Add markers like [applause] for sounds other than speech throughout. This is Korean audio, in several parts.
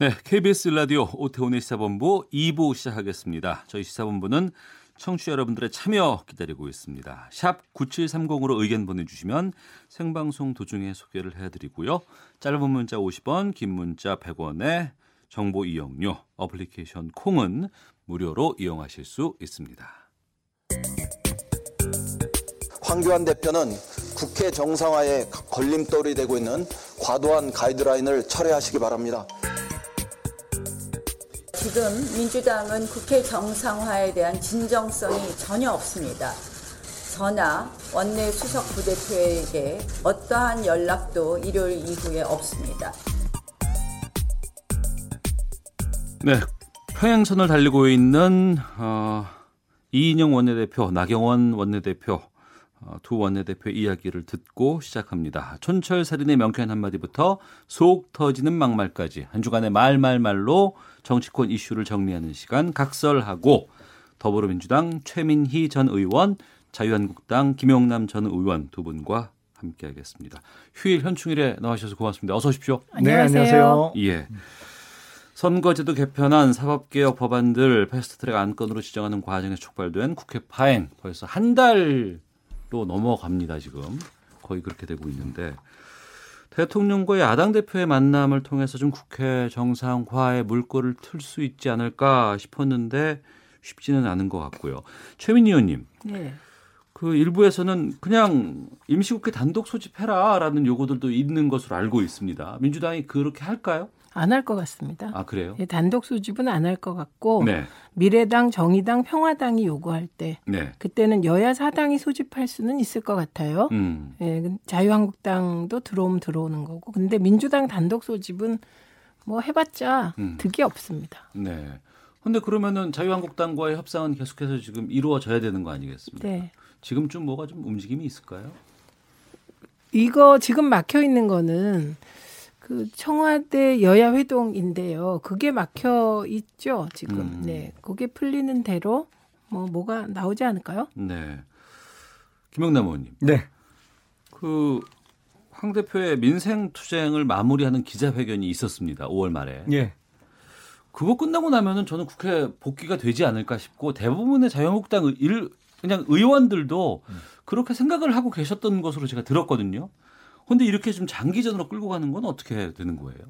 네, KBS 라디오 오태훈의 시사본부 2부 시작하겠습니다. 저희 시사본부는 청취자 여러분들의 참여 기다리고 있습니다. 샵 9730으로 의견 보내주시면 생방송 도중에 소개를 해드리고요. 짧은 문자 50원, 긴 문자 100원에 정보 이용료, 어플리케이션 콩은 무료로 이용하실 수 있습니다. 황교안 대표는 국회 정상화에 걸림돌이 되고 있는 과도한 가이드라인을 철회하시기 바랍니다. 지금 민주당은 국회 정상화에 대한 진정성이 전혀 없습니다. 저나 원내 수석 부대표에게 어떠한 연락도 일요일 이후에 없습니다. 네, 평행선을 달리고 있는 어, 이인영 원내대표, 나경원 원내대표 어, 두 원내대표 이야기를 듣고 시작합니다. 촌철살인의 명쾌한 한마디부터 속 터지는 막말까지 한 주간의 말말말로 정치권 이슈를 정리하는 시간 각설하고 더불어민주당 최민희 전 의원, 자유한국당 김용남 전 의원 두 분과 함께하겠습니다. 휴일 현충일에 나와주셔서 고맙습니다. 어서 오십시오. 네 안녕하세요. 예. 선거제도 개편안 사법개혁 법안들 패스트트랙 안건으로 지정하는 과정에서 촉발된 국회 파행 벌써 한 달로 넘어갑니다 지금 거의 그렇게 되고 있는데 대통령과 야당 대표의 만남을 통해서 좀 국회 정상화의 물꼬를 틀 수 있지 않을까 싶었는데 쉽지는 않은 것 같고요. 최민희 의원님, 네. 그 일부에서는 그냥 임시국회 단독 소집해라라는 요구들도 있는 것으로 알고 있습니다. 민주당이 그렇게 할까요? 안 할 것 같습니다. 아 그래요? 예, 단독 수집은 안 할 것 같고 네, 미래당, 정의당, 평화당이 요구할 때 네. 그때는 여야 사당이 소집할 수는 있을 것 같아요. 음. 예, 근- 자유한국당도 들어오면 들어오는 거고. 근데 민주당 단독 소집은 뭐 해봤자 음. 득이 없습니다. 네. 근데 그러면은 자유한국당과의 협상은 계속해서 지금 이루어져야 되는 거 아니겠습니까? 네. 지금 좀 뭐가 좀 움직임이 있을까요? 이거 지금 막혀 있는 거는 그 청와대 여야 회동인데요. 그게 막혀 있죠, 지금. 음. 네. 그게 풀리는 대로 뭐 뭐가 나오지 않을까요? 네. 김영남 의원님. 네. 그 황 대표의 민생 투쟁을 마무리하는 기자회견이 있었습니다. 5월 말에. 예. 그거 끝나고 나면은 저는 국회 복귀가 되지 않을까 싶고 대부분의 자유한국당 의- 일 그냥 의원들도 그렇게 생각을 하고 계셨던 것으로 제가 들었거든요. 근데 이렇게 좀 장기전으로 끌고 가는 건 어떻게 되는 거예요?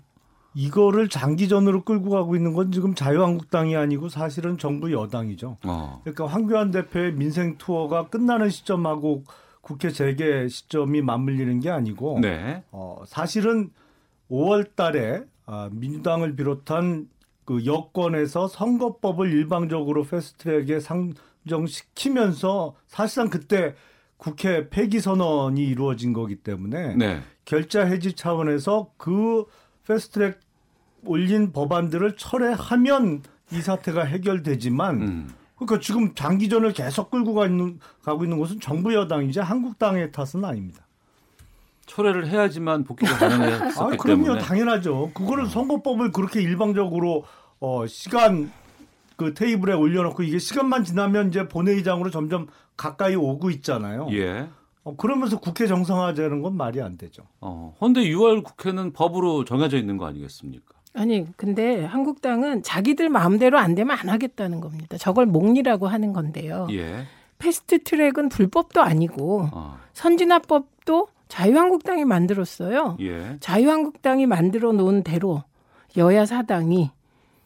이거를 장기전으로 끌고 가고 있는 건 지금 자유한국당이 아니고 사실은 정부 여당이죠. 어. 그러니까 황교안 대표의 민생 투어가 끝나는 시점하고 국회 재개 시점이 맞물리는 게 아니고 네. 어, 사실은 5월 달에 아, 민주당을 비롯한 그 여권에서 선거법을 일방적으로 패스트트랙에 상정시키면서 사실상 그때 국회 폐기 선언이 이루어진 거기 때문에 네. 결자 해지 차원에서 그 패스트트랙 올린 법안들을 철회하면 이 사태가 해결되지만 음. 그러니까 지금 장기전을 계속 끌고 가 있는, 가고 있는 것은 정부 여당이지 한국당의 탓은 아닙니다. 철회를 해야지만 복귀가 가능했었기 아, 그럼요, 때문에. 당연하죠. 그거를 선거법을 그렇게 일방적으로 어, 시간 그 테이블에 올려놓고 이게 시간만 지나면 이제 본회의장으로 점점 가까이 오고 있잖아요. 예. 어, 그러면서 국회 정상화되는 건 말이 안 되죠. 어. 근데 6월 국회는 법으로 정해져 있는 거 아니겠습니까? 아니, 근데 한국당은 자기들 마음대로 안 되면 안 하겠다는 겁니다. 저걸 목리라고 하는 건데요. 예. 패스트 트랙은 불법도 아니고 어. 선진화법도 자유한국당이 만들었어요. 예. 자유한국당이 만들어 놓은 대로 여야 사당이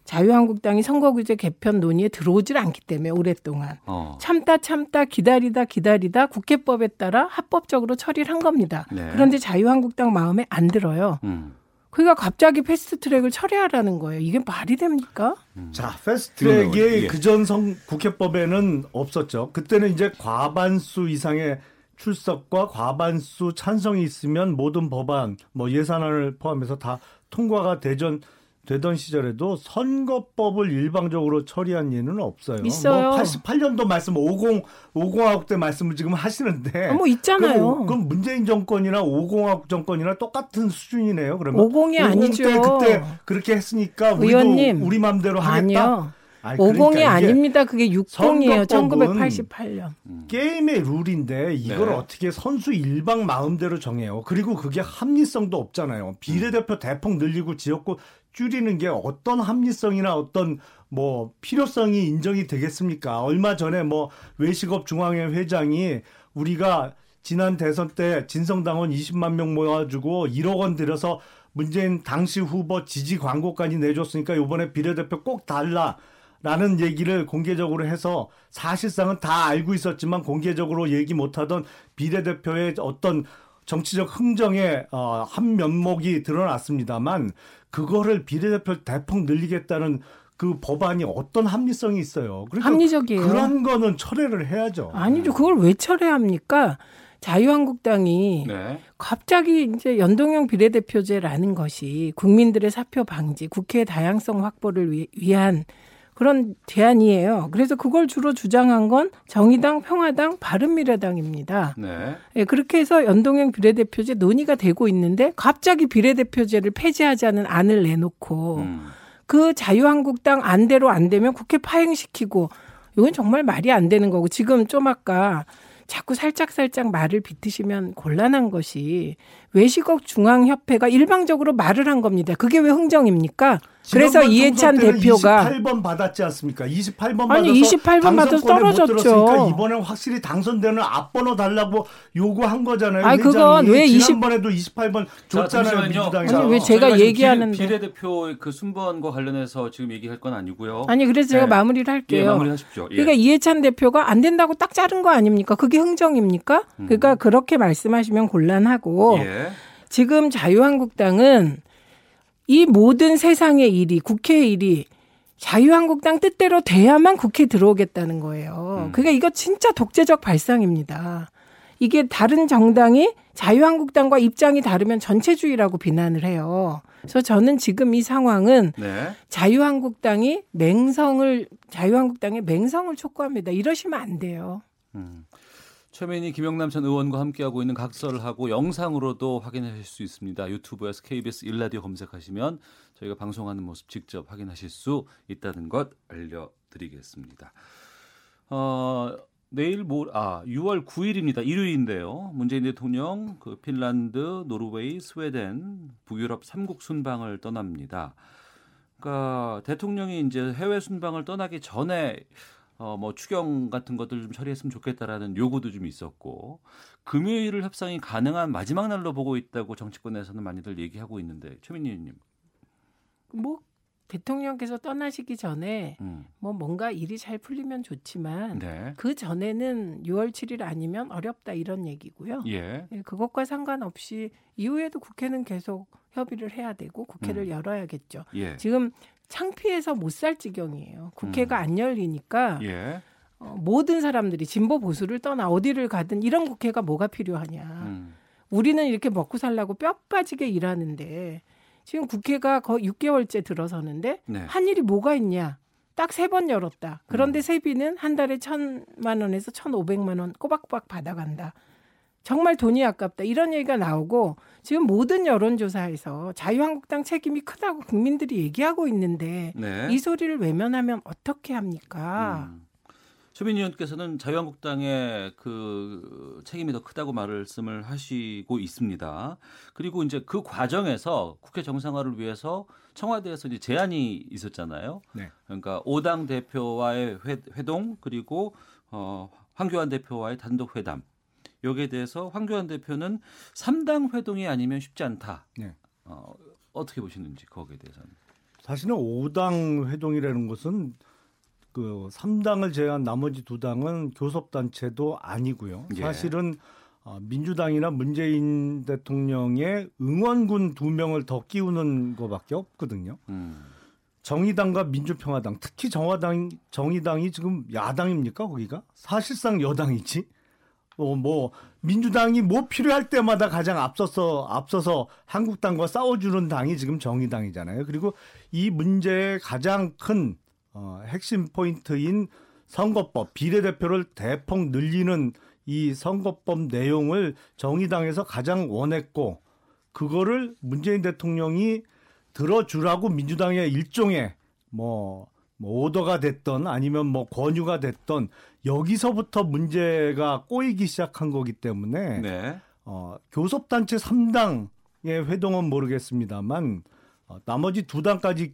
자유한국당이 선거구제 개편 논의에 들어오질 않기 때문에 오랫동안 어. 참다 참다 기다리다 기다리다 국회법에 따라 합법적으로 처리를 한 겁니다. 네. 그런데 자유한국당 마음에 안 들어요. 음. 그러니까 갑자기 패스트 트랙을 처리하라는 거예요. 이게 말이 됩니까? 자, 그러네요. 패스트 트랙이 예. 그전 성 국회법에는 없었죠. 그때는 이제 과반수 이상의 출석과 과반수 찬성이 있으면 모든 법안, 뭐 예산안을 포함해서 다 통과가 되전 되던 시절에도 선거법을 일방적으로 처리한 예는 없어요. 있어요. 뭐 88년도 말씀 5공 5공화국 때 말씀을 지금 하시는데 아, 뭐 있잖아요. 그럼, 그럼 문재인 정권이나 5공화국 정권이나 똑같은 수준이네요. 그러면 5공이 5공 아니죠. 때 그때 그렇게 했으니까 우리도 의원님, 우리 맘대로 하겠다. 아니요. 아니, 50이 그러니까 아닙니다. 그게 60이에요. 선거법은 1988년. 게임의 룰인데 이걸 네. 어떻게 선수 일방 마음대로 정해요. 그리고 그게 합리성도 없잖아요. 비례대표 대폭 늘리고 지역구 줄이는 게 어떤 합리성이나 어떤 뭐 필요성이 인정이 되겠습니까? 얼마 전에 뭐 외식업 중앙회 회장이 우리가 지난 대선 때 진성당원 20만 명 모아주고 1억 원 들여서 문재인 당시 후보 지지 광고까지 내줬으니까 이번에 비례대표 꼭 달라. 라는 얘기를 공개적으로 해서 사실상은 다 알고 있었지만 공개적으로 얘기 못하던 비례대표의 어떤 정치적 흥정의 어, 한 면목이 드러났습니다만 그거를 비례대표 대폭 늘리겠다는 그 법안이 어떤 합리성이 있어요. 그러니까 합리적이에요. 그런 거는 철회를 해야죠. 아니죠. 그걸 왜 철회합니까? 자유한국당이 네. 갑자기 이제 연동형 비례대표제라는 것이 국민들의 사표 방지, 국회 다양성 확보를 위- 위한 그런 대안이에요. 그래서 그걸 주로 주장한 건 정의당, 평화당, 바른미래당입니다. 네. 예, 그렇게 해서 연동형 비례대표제 논의가 되고 있는데 갑자기 비례대표제를 폐지하자는 안을 내놓고 음. 그 자유한국당 안대로 안 되면 국회 파행시키고 이건 정말 말이 안 되는 거고 지금 좀 아까 자꾸 살짝살짝 말을 비트시면 곤란한 것이 외식업 중앙협회가 일방적으로 말을 한 겁니다. 그게 왜 흥정입니까? 그래서 이해찬 대표가 28번 받았지 않습니까? 28번 아니, 받아서 28번 받아서 떨어졌죠. 들었으니까 이번엔 확실히 당선되는 앞번호 달라고 요구한 거잖아요. 아니, 그건. 왜 20 지난번에도 28번 줬잖아요. 민주당이. 아니, 왜 제가 얘기하는데. 비례, 비례대표 그 순번과 관련해서 지금 얘기할 건 아니고요. 아니 그래서 제가 네. 마무리를 예, 할게요. 마무리하십시오. 예. 그러니까 이해찬 대표가 안 된다고 딱 자른 거 아닙니까? 그게 흥정입니까? 그러니까 그렇게 말씀하시면 곤란하고 예. 지금 자유한국당은 이 모든 세상의 일이 국회 일이 자유한국당 뜻대로 돼야만 국회 들어오겠다는 거예요. 음. 그러니까 이거 진짜 독재적 발상입니다. 이게 다른 정당이 자유한국당과 입장이 다르면 전체주의라고 비난을 해요. 그래서 저는 지금 이 상황은 네. 자유한국당이 맹성을 자유한국당의 맹성을 촉구합니다. 이러시면 안 돼요. 음. 최민희 김영남 전 의원과 함께하고 있는 각설을 하고 영상으로도 확인하실 수 있습니다. 유튜브에서 KBS 일라디오 검색하시면 저희가 방송하는 모습 직접 확인하실 수 있다는 것 알려드리겠습니다. 어, 내일 모, 아 6월 9일입니다. 일요일인데요. 문재인 대통령 그 핀란드, 노르웨이, 스웨덴, 북유럽 3국 순방을 떠납니다. 그러니까 대통령이 이제 해외 순방을 떠나기 전에 어, 뭐 추경 같은 것들 좀 처리했으면 좋겠다라는 요구도 좀 있었고 금요일을 협상이 가능한 마지막 날로 보고 있다고 정치권에서는 많이들 얘기하고 있는데 최민희 의원님. 뭐 대통령께서 떠나시기 전에 음. 뭐 뭔가 일이 잘 풀리면 좋지만 네. 그 전에는 6월 7일 아니면 어렵다 이런 얘기고요. 예. 예, 그것과 상관없이 이후에도 국회는 계속 협의를 해야 되고 국회를 음. 열어야겠죠. 예. 지금 창피해서 못 살 지경이에요. 국회가 음. 안 열리니까 예. 어, 모든 사람들이 진보 보수를 떠나 어디를 가든 이런 국회가 뭐가 필요하냐. 음. 우리는 이렇게 먹고 살라고 뼈 빠지게 일하는데 지금 국회가 거의 6개월째 들어서는데 네. 한 일이 뭐가 있냐? 딱 세 번 열었다. 음. 그런데 세비는 한 달에 천만 원에서 천오백만 원 꼬박꼬박 받아간다. 정말 돈이 아깝다. 이런 얘기가 나오고 지금 모든 여론조사에서 자유한국당 책임이 크다고 국민들이 얘기하고 있는데 네. 이 소리를 외면하면 어떻게 합니까? 음. 최민희 의원께서는 자유한국당의 그 책임이 더 크다고 말씀을 하시고 있습니다. 그리고 이제 그 과정에서 국회 정상화를 위해서 청와대에서 이제 제안이 있었잖아요. 네. 그러니까 오당 대표와의 회, 회동 그리고 어, 황교안 대표와의 단독 회담. 여기에 대해서 황교안 대표는 삼당 회동이 아니면 쉽지 않다. 네. 어, 어떻게 보시는지 거기에 대해서는. 사실은 5당 회동이라는 것은 그 3당을 제외한 나머지 두 당은 교섭단체도 아니고요. 예. 사실은 어, 민주당이나 문재인 대통령의 응원군 두 명을 더 끼우는 것밖에 없거든요. 음. 정의당과 민주평화당, 특히 정화당, 정의당이 지금 야당입니까 거기가? 사실상 여당이지. 어, 뭐 민주당이 뭐 필요할 때마다 가장 앞서서 앞서서 한국당과 싸워주는 당이 지금 정의당이잖아요. 그리고 이 문제의 가장 큰 어, 핵심 포인트인 선거법 비례대표를 대폭 늘리는 이 선거법 내용을 정의당에서 가장 원했고 그거를 문재인 대통령이 들어주라고 민주당의 일종의 뭐, 뭐 오더가 됐던 아니면 뭐 권유가 됐던 여기서부터 문제가 꼬이기 시작한 거기 때문에 네. 어, 교섭단체 3당의 회동은 모르겠습니다만 어, 나머지 두 당까지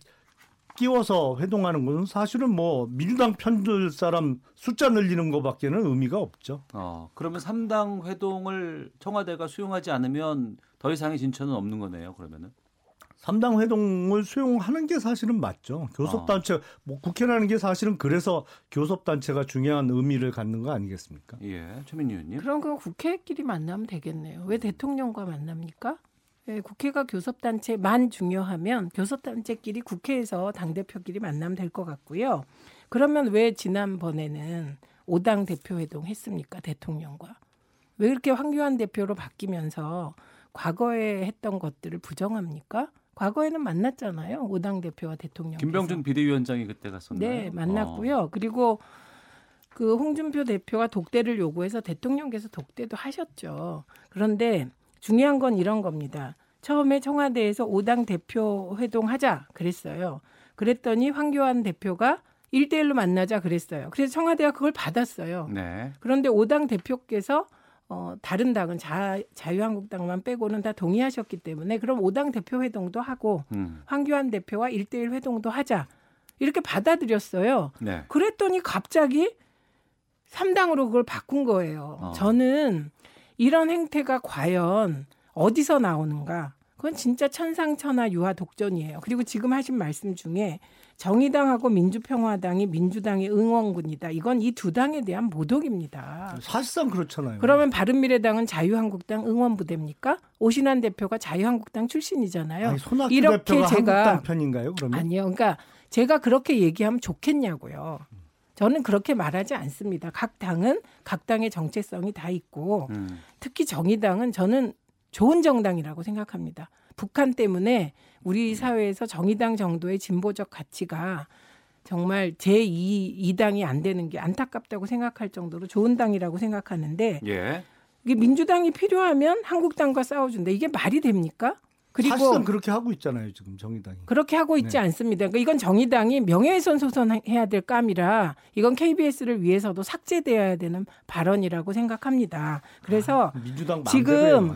끼워서 회동하는 것은 사실은 뭐 민주당 편들 사람 숫자 늘리는 것밖에는 의미가 없죠. 어, 그러면 3당 회동을 청와대가 수용하지 않으면 더 이상의 진전은 없는 거네요. 그러면은. 3당 회동을 수용하는 게 사실은 맞죠. 교섭단체, 뭐 국회라는 게 사실은 그래서 교섭단체가 중요한 의미를 갖는 거 아니겠습니까? 예, 최민희 의원님. 그럼 그 국회끼리 만나면 되겠네요. 왜 대통령과 만납니까? 예, 국회가 교섭단체만 중요하면 교섭단체끼리 국회에서 당대표끼리 만나면 될 것 같고요. 그러면 왜 지난번에는 5당 대표 회동 했습니까? 대통령과. 왜 그렇게 황교안 대표로 바뀌면서 과거에 했던 것들을 부정합니까? 과거에는 만났잖아요. 5당 대표와 대통령. 김병준 비대위원장이 그때 갔었나요? 네, 만났고요. 그리고 그 홍준표 대표가 독대를 요구해서 대통령께서 독대도 하셨죠. 그런데 중요한 건 이런 겁니다. 처음에 청와대에서 5당 대표 회동하자 그랬어요. 그랬더니 황교안 대표가 1대1로 만나자 그랬어요. 그래서 청와대가 그걸 받았어요. 어, 네. 그런데 5당 대표께서 어, 다른 당은 자, 자유한국당만 빼고는 다 동의하셨기 때문에 그럼 5당 대표 회동도 하고 음. 황교안 대표와 1대1 회동도 하자. 이렇게 받아들였어요. 네. 그랬더니 갑자기 3당으로 그걸 바꾼 거예요. 어. 저는 이런 행태가 과연 어디서 나오는가? 그건 진짜 천상천하 유화 독전이에요. 그리고 지금 하신 말씀 중에 정의당하고 민주평화당이 민주당의 응원군이다. 이건 이 두 당에 대한 모독입니다. 사실상 그렇잖아요. 그러면 바른미래당은 자유한국당 응원부대입니까? 오신환 대표가 자유한국당 출신이잖아요. 아니, 손학규 이렇게 대표가 제가- 한국당 편인가요? 그러면 아니요. 그러니까 제가 그렇게 얘기하면 좋겠냐고요. 저는 그렇게 말하지 않습니다. 각 당은 각 당의 정체성이 다 있고 음. 특히 정의당은 저는 좋은 정당이라고 생각합니다. 북한 때문에 우리 사회에서 정의당 정도의 진보적 가치가 정말 제2 이당이 안 되는 게 안타깝다고 생각할 정도로 좋은 당이라고 생각하는데 예. 이게 민주당이 필요하면 한국당과 싸워준다. 이게 말이 됩니까? 그리고 사실상 그렇게 하고 있잖아요. 지금 정의당이. 그렇게 하고 있지 네. 않습니다. 그러니까 이건 정의당이 명예훼손 소송해야 될 감이라 이건 KBS를 위해서도 삭제되어야 되는 발언이라고 생각합니다. 그래서 아, 민주당 지금.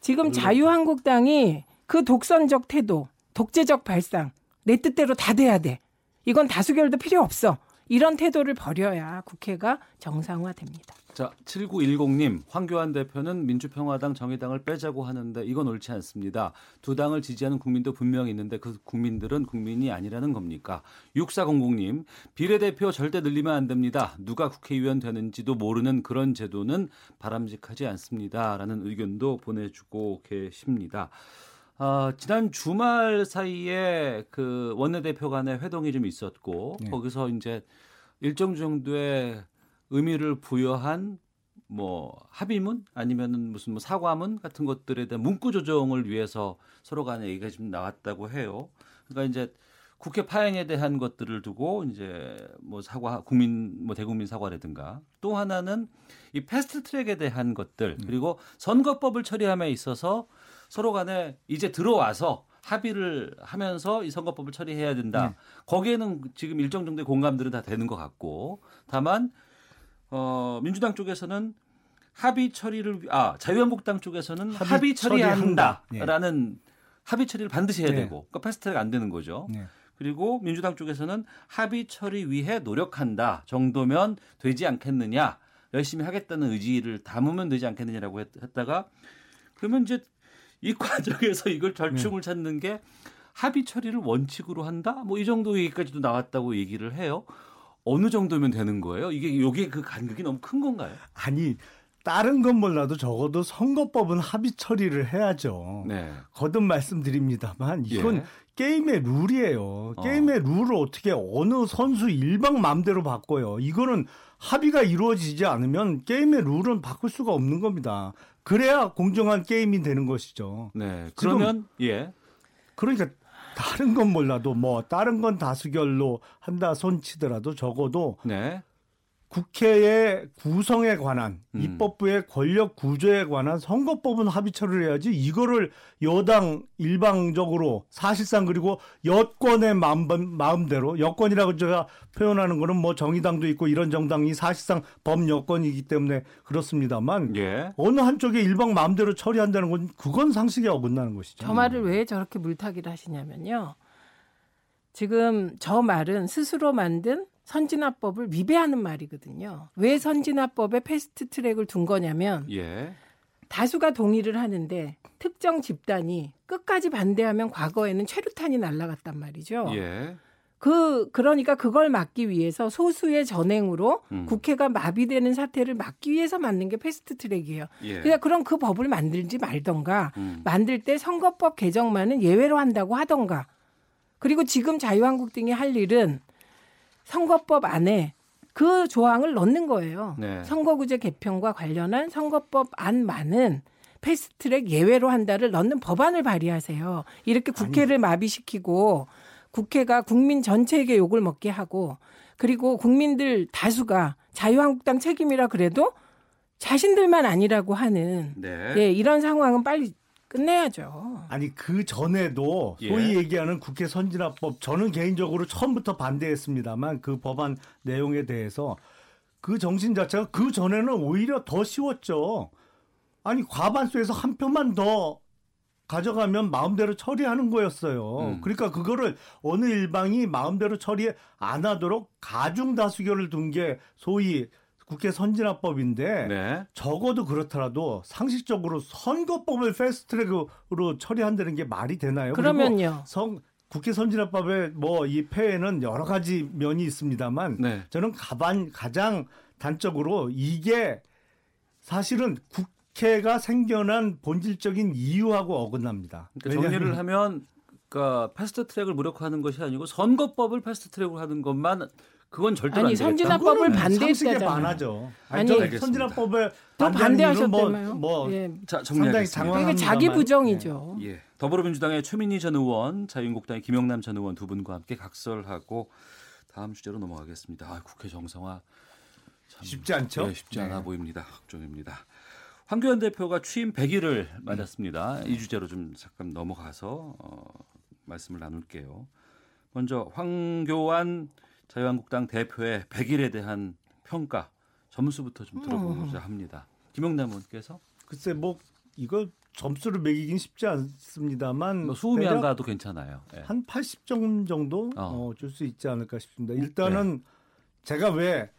지금 물론. 자유한국당이 그 독선적 태도, 독재적 발상, 내 뜻대로 다 돼야 돼. 이건 다수결도 필요 없어. 이런 태도를 버려야 국회가 정상화됩니다. 자, 7910님, 황교안 대표는 민주평화당 정의당을 빼자고 하는데 이건 옳지 않습니다. 두 당을 지지하는 국민도 분명히 있는데 그 국민들은 국민이 아니라는 겁니까? 6400님, 비례대표 절대 늘리면 안 됩니다. 누가 국회의원 되는지도 모르는 그런 제도는 바람직하지 않습니다. 라는 의견도 보내주고 계십니다. 아, 지난 주말 사이에 그 원내대표 간의 회동이 좀 있었고 네. 거기서 이제 일정 정도의 의미를 부여한 뭐 합의문 아니면은 무슨 뭐 사과문 같은 것들에 대한 문구 조정을 위해서 서로 간에 얘기가 좀 나왔다고 해요. 그러니까 이제 국회 파행에 대한 것들을 두고 이제 뭐 사과 국민 뭐 대국민 사과라든가 또 하나는 이 패스트 트랙에 대한 것들 그리고 선거법을 처리함에 있어서 서로 간에 이제 들어와서 합의를 하면서 이 선거법을 처리해야 된다. 거기에는 지금 일정 정도의 공감들은 다 되는 것 같고 다만 어, 민주당 쪽에서는 합의 처리를 위- 아 자유한국당 쪽에서는 합의 합의, 처리한다. 처리한다라는 합의 처리를 반드시 해야 네. 되고 그러니까 패스트트랙 안 되는 거죠. 네. 그리고 민주당 쪽에서는 합의 처리 위해 노력한다 정도면 되지 않겠느냐 열심히 하겠다는 의지를 담으면 되지 않겠느냐라고 했, 했다가 그러면 이제 이 과정에서 이걸 절충을 찾는 게 합의 처리를 원칙으로 한다 뭐 이 정도 얘기까지도 나왔다고 얘기를 해요. 어느 정도면 되는 거예요? 이게 요게 그 간극이 너무 큰 건가요? 아니 다른 건 몰라도 적어도 선거법은 합의 처리를 해야죠. 네. 거듭 말씀드립니다만 이건 예. 게임의 룰이에요. 어. 게임의 룰을 어떻게 어느 선수 일방 마음대로 바꿔요. 이거는 합의가 이루어지지 않으면 게임의 룰은 바꿀 수가 없는 겁니다. 그래야 공정한 게임이 되는 것이죠. 네. 그러면 예. 그러니까 다른 건 몰라도 뭐 다른 건 다수결로 한다 손치더라도 적어도 네. 국회의 구성에 관한 음. 입법부의 권력 구조에 관한 선거법은 합의 처리를 해야지 이거를 여당 일방적으로 사실상 그리고 여권의 마음, 마음 대로 여권이라고 제가 표현하는 거는 뭐 정의당도 있고 이런 정당이 사실상 범여권이기 때문에 그렇습니다만 예. 어느 한쪽의 일방 마음대로 처리한다는 건 그건 상식에 어긋나는 것이죠. 저 말을 왜 저렇게 물타기를 하시냐면요. 지금 저 말은 스스로 만든 선진화법을 위배하는 말이거든요. 왜 선진화법에 패스트 트랙을 둔 거냐면 예. 다수가 동의를 하는데 특정 집단이 끝까지 반대하면 과거에는 최루탄이 날아갔단 말이죠. 예. 그 그러니까 그걸 막기 위해서 소수의 전횡으로 음. 국회가 마비되는 사태를 막기 위해서 만든 게 패스트 트랙이에요. 예. 그냥 그럼 그 법을 만들지 말던가 음. 만들 때 선거법 개정만은 예외로 한다고 하던가. 그리고 지금 자유한국당이 할 일은 선거법 안에 그 조항을 넣는 거예요. 네. 선거구제 개편과 관련한 선거법 안만은 패스트트랙 예외로 한다를 넣는 법안을 발의하세요. 이렇게 국회를 마비시키고 국회가 국민 전체에게 욕을 먹게 하고 그리고 국민들 다수가 자유한국당 책임이라 그래도 자신들만 아니라고 하는 네. 예, 이런 상황은 빨리 끝내야죠. 아니 그 전에도 예. 소위 얘기하는 국회 선진화법 저는 개인적으로 처음부터 반대했습니다만 그 법안 내용에 대해서 그 정신 자체가 그 전에는 오히려 더 쉬웠죠. 아니 과반수에서 한 표만 더 가져가면 마음대로 처리하는 거였어요. 음. 그러니까 그거를 어느 일방이 마음대로 처리 안 하도록 가중 다수결을 둔 게 소위 국회 선진화법인데 네. 적어도 그렇더라도 상식적으로 선거법을 패스트트랙으로 처리한다는 게 말이 되나요? 그러면요. 성 국회 선진화법의 뭐 이 폐해는 여러 가지 면이 있습니다만 네. 저는 가반 가장 단적으로 이게 사실은 국회가 생겨난 본질적인 이유하고 어긋납니다. 그러니까 정리를 하면 그러니까 패스트 트랙을 무력화하는 것이 아니고 선거법을 패스트 트랙으로 하는 것만 그건 절대로 아니, 안 되겠다. 선진화- 법을 그거는 반대했다잖아요. 상식에 반하죠. 아니, 아니. 선진화법에 또 반대하셨다며요. 뭐, 뭐 예. 자, 상당히 정리하겠습니다. 장황- 그러니까 자기 합니다만. 부정이죠. 예. 더불어민주당의 최민희 전 의원, 자유한국당의 김영남 전 의원 두 분과 함께 각설하고 다음 주제로 넘어가겠습니다. 아, 국회 정상화 참 쉽지 않죠? 네, 쉽지 않아 네. 보입니다. 걱정입니다. 황교안 대표가 취임 100일을 맞았습니다. 이 주제로 좀 잠깐 넘어가서 어, 말씀을 나눌게요. 먼저 황교안 자유한국당 대표의 100일에 대한 평가 점수부터 좀 들어보고자 합니다. 김영남 의원께서 글쎄 뭐 이거 점수를 매기긴 쉽지 않습니다만 뭐 수음이 안 가도 괜찮아요. 예. 한 80점 정도 어. 어, 줄 수 있지 않을까 싶습니다. 일단은 제가 왜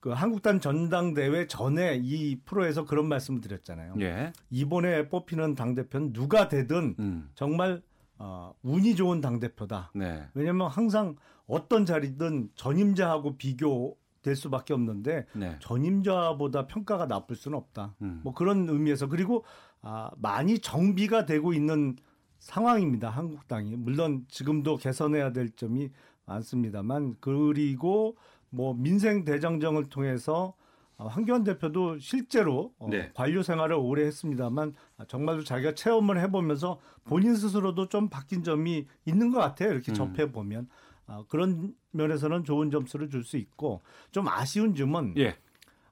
그 한국당 전당대회 전에 이 프로에서 그런 말씀을 드렸잖아요. 예. 이번에 뽑히는 당 대표는 누가 되든 음. 정말 어, 운이 좋은 당 대표다. 네. 왜냐하면 항상 어떤 자리든 전임자하고 비교될 수밖에 없는데 네. 전임자보다 평가가 나쁠 수는 없다. 음. 뭐 그런 의미에서 그리고 아, 많이 정비가 되고 있는 상황입니다. 한국당이 물론 지금도 개선해야 될 점이 많습니다만 그리고 뭐 민생 대장정을 통해서 어, 황교안 대표도 실제로 어, 네. 관료 생활을 오래 했습니다만 아, 정말로 자기가 체험을 해보면서 본인 스스로도 좀 바뀐 점이 있는 것 같아요. 이렇게 음. 접해 보면 아, 그런 면에서는 좋은 점수를 줄 수 있고 좀 아쉬운 점은 예.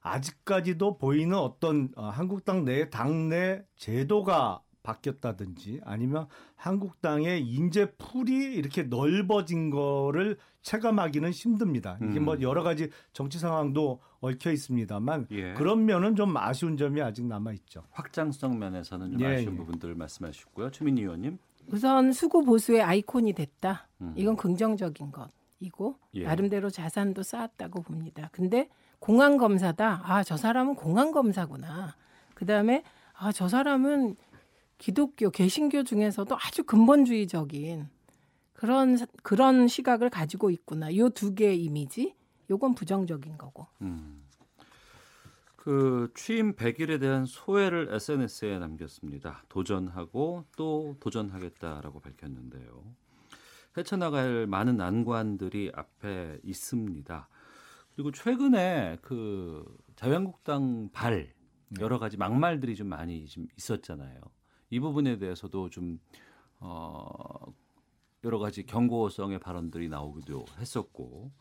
아직까지도 보이는 어떤 어, 한국당 내 당내 제도가 바뀌었다든지 아니면 한국당의 인재 풀이 이렇게 넓어진 거를 체감하기는 힘듭니다. 이게 음. 뭐 여러 가지 정치 상황도 얽혀 있습니다만 예. 그런 면은 좀 아쉬운 점이 아직 남아 있죠. 확장성 면에서는 좀 예, 아쉬운 예. 부분들을 말씀하셨고요. 최민희 의원님. 우선 수구 보수의 아이콘이 됐다. 음. 이건 긍정적인 것이고 예. 나름대로 자산도 쌓았다고 봅니다. 근데 공안 검사다. 아, 저 사람은 공안 검사구나. 그다음에 아, 저 사람은 기독교 개신교 중에서도 아주 근본주의적인 그런 그런 시각을 가지고 있구나. 요 두 개의 이미지. 요건 부정적인 거고. 음. 그 취임 100일에 대한 소회를 SNS에 남겼습니다. 도전하고 또 도전하겠다라고 밝혔는데요. 헤쳐나갈 많은 난관들이 앞에 있습니다. 그리고 최근에 그 자유한국당 발 여러 가지 막말들이 좀 많이 좀 있었잖아요. 이 부분에 대해서도 좀 어, 여러 가지 경고성의 발언들이 나오기도 했었고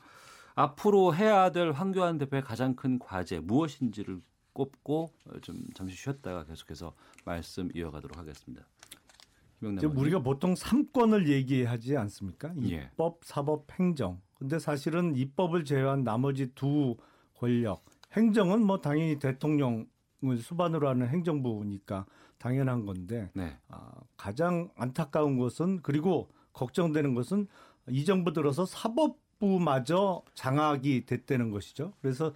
앞으로 해야 될 황교안 대표의 가장 큰 과제 무엇인지를 꼽고 좀 잠시 쉬었다가 계속해서 말씀 이어가도록 하겠습니다. 우리가 보통 3권을 얘기하지 않습니까? 예. 입법, 사법, 행정. 근데 사실은 입법을 제외한 나머지 두 권력, 행정은 뭐 당연히 대통령을 수반으로 하는 행정부니까 당연한 건데 네. 아, 가장 안타까운 것은 그리고 걱정되는 것은 이 정부 들어서 사법 부마저 장악이 됐다는 것이죠. 그래서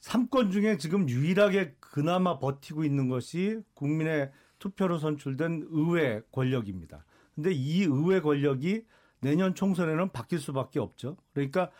3권 중에 지금 유일하게 그나마 버티고 있는 것이 국민의 투표로 선출된 의회 권력입니다. 근데 이 의회 권력이 내년 총선에는 바뀔 수밖에 없죠. 그러니까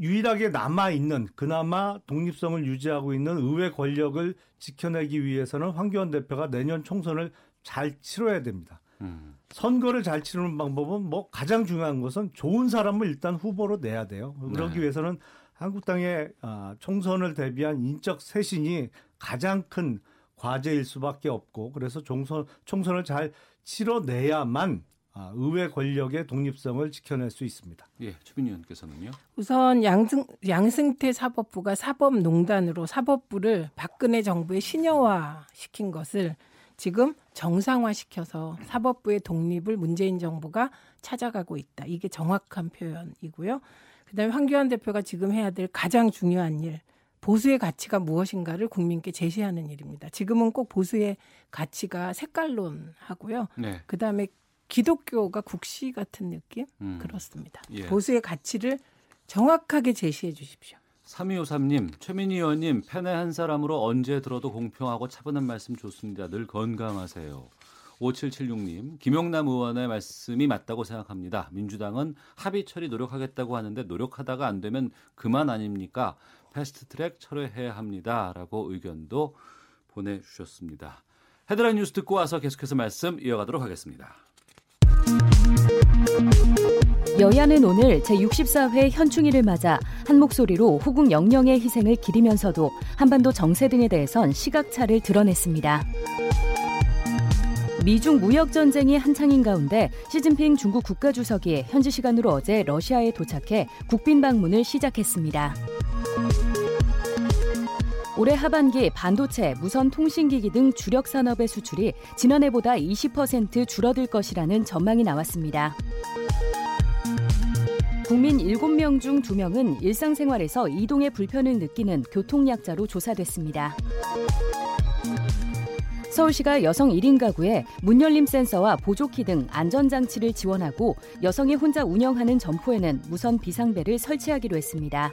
유일하게 남아 있는 그나마 독립성을 유지하고 있는 의회 권력을 지켜내기 위해서는 황교안 대표가 내년 총선을 잘 치러야 됩니다. 음. 선거를 잘 치르는 방법은 뭐 가장 중요한 것은 좋은 사람을 일단 후보로 내야 돼요. 그러기 네. 위해서는 한국당의 아, 총선을 대비한 인적 쇄신이 가장 큰 과제일 수밖에 없고 그래서 총선 총선을 잘 치러내야만 아, 의회 권력의 독립성을 지켜낼 수 있습니다. 예, 최빈 의원께서는요. 우선 양승, 양승태 사법부가 사법농단으로 사법부를 박근혜 정부의 신여화 시킨 것을 지금 정상화 시켜서 사법부의 독립을 문재인 정부가 찾아가고 있다. 이게 정확한 표현이고요. 그다음에 황교안 대표가 지금 해야 될 가장 중요한 일, 보수의 가치가 무엇인가를 국민께 제시하는 일입니다. 지금은 꼭 보수의 가치가 색깔론 하고요. 네. 그다음에 기독교가 국시 같은 느낌 음. 그렇습니다. 예. 보수의 가치를 정확하게 제시해 주십시오. 3253님, 최민희 의원님, 팬의 한 사람으로 언제 들어도 공평하고 차분한 말씀 좋습니다. 늘 건강하세요. 5776님, 김용남 의원의 말씀이 맞다고 생각합니다. 민주당은 합의 처리 노력하겠다고 하는데 노력하다가 안 되면 그만 아닙니까? 패스트 트랙 철회해야 합니다. 라고 의견도 보내주셨습니다. 헤드라인 뉴스 듣고 와서 계속해서 말씀 이어가도록 하겠습니다. 여야는 오늘 제64회 현충일을 맞아 한 목소리로 호국 영령의 희생을 기리면서도 한반도 정세 등에 대해선 시각차를 드러냈습니다. 미중 무역 전쟁이 한창인 가운데 시진핑 중국 국가주석이 현지 시간으로 어제 러시아에 도착해 국빈 방문을 시작했습니다. 올해 하반기 반도체, 무선 통신기기 등 주력 산업의 수출이 지난해보다 20% 줄어들 것이라는 전망이 나왔습니다. 국민 7명 중 2명은 일상생활에서 이동의 불편을 느끼는 교통약자로 조사됐습니다. 서울시가 여성 1인 가구에 문열림 센서와 보조키 등 안전장치를 지원하고 여성이 혼자 운영하는 점포에는 무선 비상벨을 설치하기로 했습니다.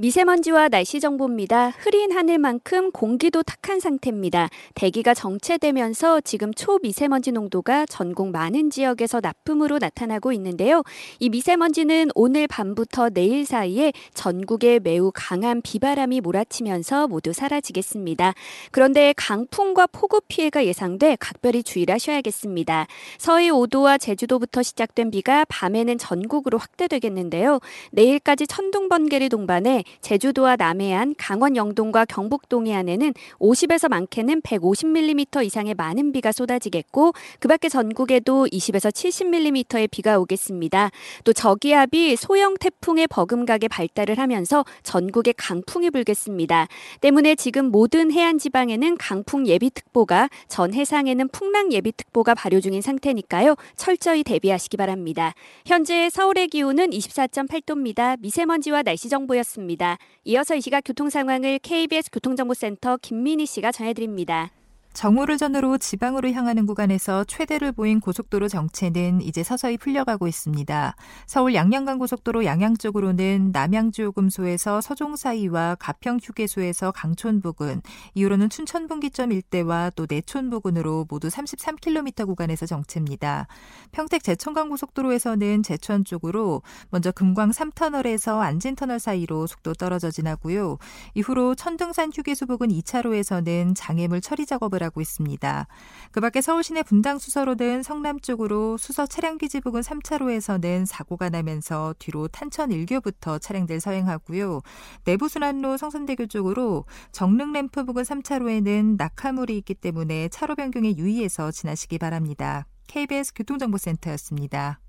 미세먼지와 날씨 정보입니다. 흐린 하늘만큼 공기도 탁한 상태입니다. 대기가 정체되면서 지금 초미세먼지 농도가 전국 많은 지역에서 나쁨으로 나타나고 있는데요. 이 미세먼지는 오늘 밤부터 내일 사이에 전국에 매우 강한 비바람이 몰아치면서 모두 사라지겠습니다. 그런데 강풍과 폭우 피해가 예상돼 각별히 주의를 하셔야겠습니다. 서해 5도와 제주도부터 시작된 비가 밤에는 전국으로 확대되겠는데요. 내일까지 천둥 번개를 동반해 제주도와 남해안, 강원 영동과 경북 동해안에는 50에서 많게는 150mm 이상의 많은 비가 쏟아지겠고 그 밖에 전국에도 20에서 70mm의 비가 오겠습니다. 또 저기압이 소형 태풍의 버금가게 발달을 하면서 전국에 강풍이 불겠습니다. 때문에 지금 모든 해안 지방에는 강풍 예비특보가 전 해상에는 풍랑 예비특보가 발효 중인 상태니까요. 철저히 대비하시기 바랍니다. 현재 서울의 기온은 24.8도입니다. 미세먼지와 날씨 정보였습니다. 이어서 이 시각 교통 상황을 KBS 교통정보센터 김민희 씨가 전해드립니다. 정오를 전후로 지방으로 향하는 구간에서 최대를 보인 고속도로 정체는 이제 서서히 풀려가고 있습니다. 서울 양양간 고속도로 양양 쪽으로는 남양주요금소에서 서종 사이와 가평 휴게소에서 강촌 부근, 이후로는 춘천 분기점 일대와 또 내촌 부근으로 모두 33km 구간에서 정체입니다. 평택 제천간 고속도로에서는 제천 쪽으로 먼저 금광 3터널에서 안진터널 사이로 속도 떨어져 지나고요. 이후로 천등산 휴게소 부근 2차로에서는 장애물 처리 작업을 작업을 하고 있습니다. 그 밖에 서울시내 분당 수서로 등 성남 쪽으로 수서 차량 기지 부근 3차로에서는 사고가 나면서 뒤로 탄천 1교부터 차량들 서행하고요. 내부순환로 성산대교 쪽으로 정릉 램프 부근 3차로에는 낙하물이 있기 때문에 차로 변경에 유의해서 지나시기 바랍니다. KBS 교통정보센터였습니다.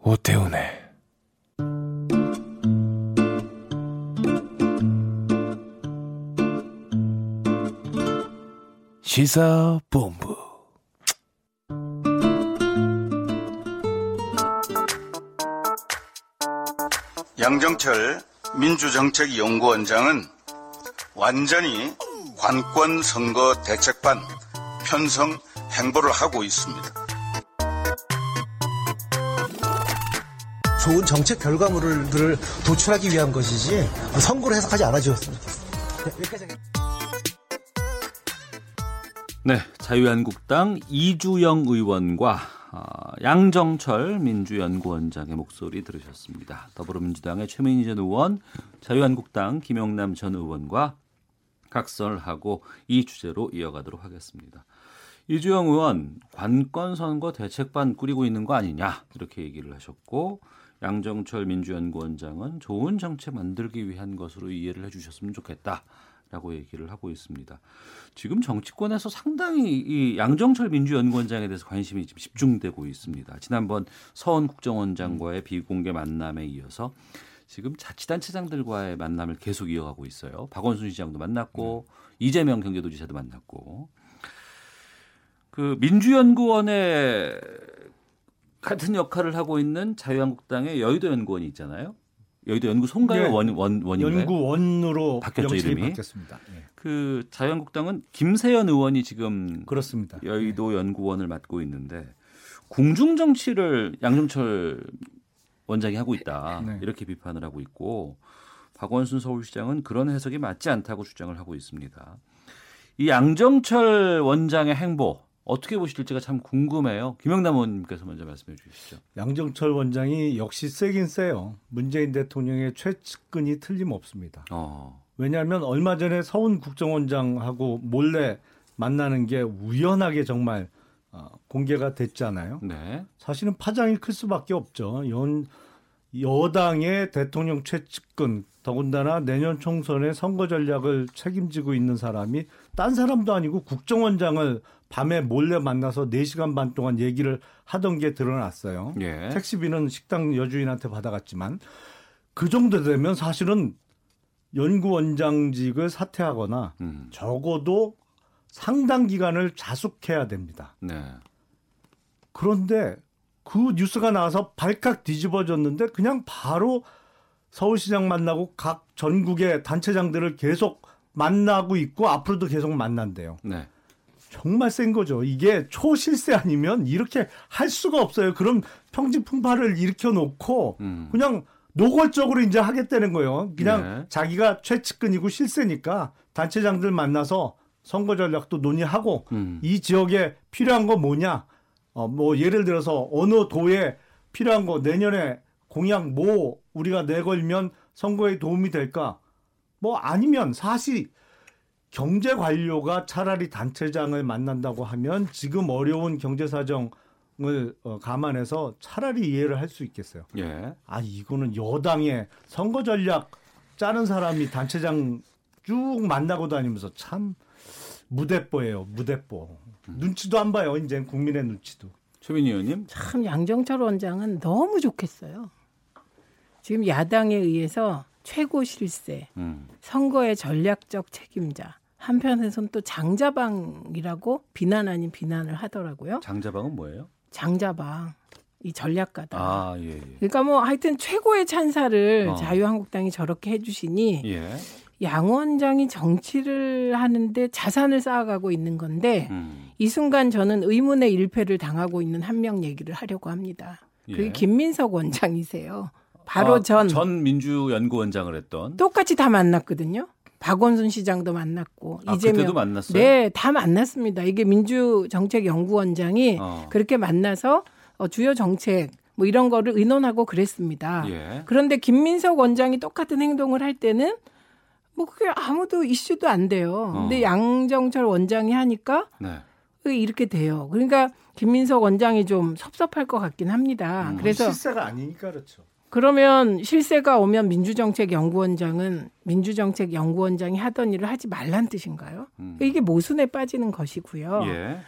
오태훈의 시사본부 양정철 민주정책연구원장은 완전히 관권 선거 대책반 편성 행보를 하고 있습니다. 좋은 정책 결과물을 도출하기 위한 것이지 선거로 해석하지 않아주셨으면 좋겠습니다. 여기까지 하겠습니다. 네, 자유한국당 이주영 의원과 어, 양정철 민주연구원장의 목소리 들으셨습니다. 더불어민주당의 최민희 전 의원, 자유한국당 김영남 전 의원과 각설하고 이 주제로 이어가도록 하겠습니다. 이주영 의원 관건 선거 대책반 꾸리고 있는 거 아니냐 이렇게 얘기를 하셨고 양정철 민주연구원장은 좋은 정책 만들기 위한 것으로 이해를 해주셨으면 좋겠다 라고 얘기를 하고 있습니다. 지금 정치권에서 상당히 이 양정철 민주연구원장에 대해서 관심이 지금 집중되고 있습니다. 지난번 서원 국정원장과의 비공개 만남에 이어서 지금 자치단체장들과의 만남을 계속 이어가고 있어요. 박원순 시장도 만났고 이재명 경기도지사도 만났고 그 민주연구원의 같은 역할을 하고 있는 자유한국당의 여의도 연구원이 있잖아요. 여의도 연구소인가요? 네. 원, 원, 원인가요? 연구원으로 바뀌었죠, 이름이? 바뀌었습니다. 예. 그 자유한국당은 김세연 의원이 지금 그렇습니다. 여의도 연구원을 맡고 있는데 궁중 정치를 양정철 원장이 하고 있다 네. 이렇게 비판을 하고 있고 박원순 서울시장은 그런 해석이 맞지 않다고 주장을 하고 있습니다. 이 양정철 원장의 행보 어떻게 보실지가 참 궁금해요. 김영남 의원님께서 먼저 말씀해 주시죠. 양정철 원장이 역시 세긴 세요. 문재인 대통령의 최측근이 틀림없습니다. 어. 왜냐하면 얼마 전에 서훈 국정원장하고 몰래 만나는 게 우연하게 정말 어, 공개가 됐잖아요. 네. 사실은 파장이 클 수밖에 없죠. 연, 여당의 대통령 최측근 더군다나 내년 총선의 선거 전략을 책임지고 있는 사람이 딴 사람도 아니고 국정원장을 밤에 몰래 만나서 4시간 반 동안 얘기를 하던 게 드러났어요. 예. 택시비는 식당 여주인한테 받아갔지만 그 정도 되면 사실은 연구원장직을 사퇴하거나 음. 적어도 상당 기간을 자숙해야 됩니다. 네. 그런데 그 뉴스가 나와서 발칵 뒤집어졌는데 그냥 바로 서울시장 만나고 각 전국의 단체장들을 계속 만나고 있고 앞으로도 계속 만난대요. 네. 정말 센 거죠. 이게 초실세 아니면 이렇게 할 수가 없어요. 그럼 평진풍파를 일으켜 놓고 음. 그냥 노골적으로 이제 하겠다는 거예요. 그냥 네. 자기가 최측근이고 실세니까 단체장들 만나서 선거 전략도 논의하고 음. 이 지역에 필요한 거 뭐냐? 어, 뭐 예를 들어서 어느 도에 필요한 거 내년에 공약 뭐 우리가 내걸면 선거에 도움이 될까? 뭐 아니면 사실 경제 관료가 차라리 단체장을 만난다고 하면 지금 어려운 경제 사정을 어, 감안해서 차라리 이해를 할 수 있겠어요. 예. 아 이거는 여당의 선거 전략 짜는 사람이 단체장 쭉 만나고 다니면서 참 무대뽀예요. 무대뽀. 눈치도 안 봐요. 이제 국민의 눈치도. 최민희 의원님. 참 양정철 원장은 너무 좋겠어요. 지금 야당에 의해서 최고 실세, 음. 선거의 전략적 책임자, 한편에선 또 장자방이라고 비난 아닌 비난을 하더라고요. 장자방은 뭐예요? 장자방, 이 전략가다. 아, 예, 예. 그러니까 뭐 하여튼 최고의 찬사를 어. 자유한국당이 저렇게 해주시니 예. 양 원장이 정치를 하는데 자산을 쌓아가고 있는 건데 음. 이 순간 저는 의문의 일패를 당하고 있는 한 명 얘기를 하려고 합니다. 그게 예. 김민석 원장이세요. 바로 아, 전 전 민주연구원장을 했던. 똑같이 다 만났거든요. 박원순 시장도 만났고 아, 이재명 그때도 만났어요? 네, 다 만났습니다. 이게 민주정책연구원장이 어. 그렇게 만나서 어, 주요 정책 뭐 이런 거를 의논하고 그랬습니다. 예. 그런데 김민석 원장이 똑같은 행동을 할 때는 뭐 그게 아무도 이슈도 안 돼요. 근데 어. 양정철 원장이 하니까 네. 이렇게 돼요. 그러니까 김민석 원장이 좀 섭섭할 것 같긴 합니다. 음, 그래서 실세가 아니니까 그렇죠. 그러면 실세가 오면 민주정책연구원장은 민주정책연구원장이 하던 일을 하지 말란 뜻인가요? 음. 이게 모순에 빠지는 것이고요. 예.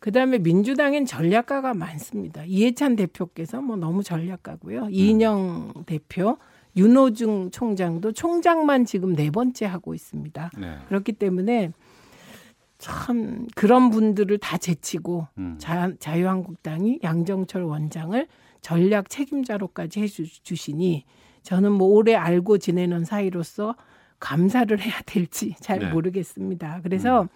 그다음에 민주당엔 전략가가 많습니다. 이해찬 대표께서 뭐 너무 전략가고요. 음. 이인영 대표, 윤호중 총장도 총장만 지금 네 번째 하고 있습니다. 네. 그렇기 때문에 참 그런 분들을 다 제치고 음. 자, 자유한국당이 양정철 원장을 전략 책임자로까지 해주시니 저는 뭐 오래 알고 지내는 사이로서 감사를 해야 될지 잘 네. 모르겠습니다. 그래서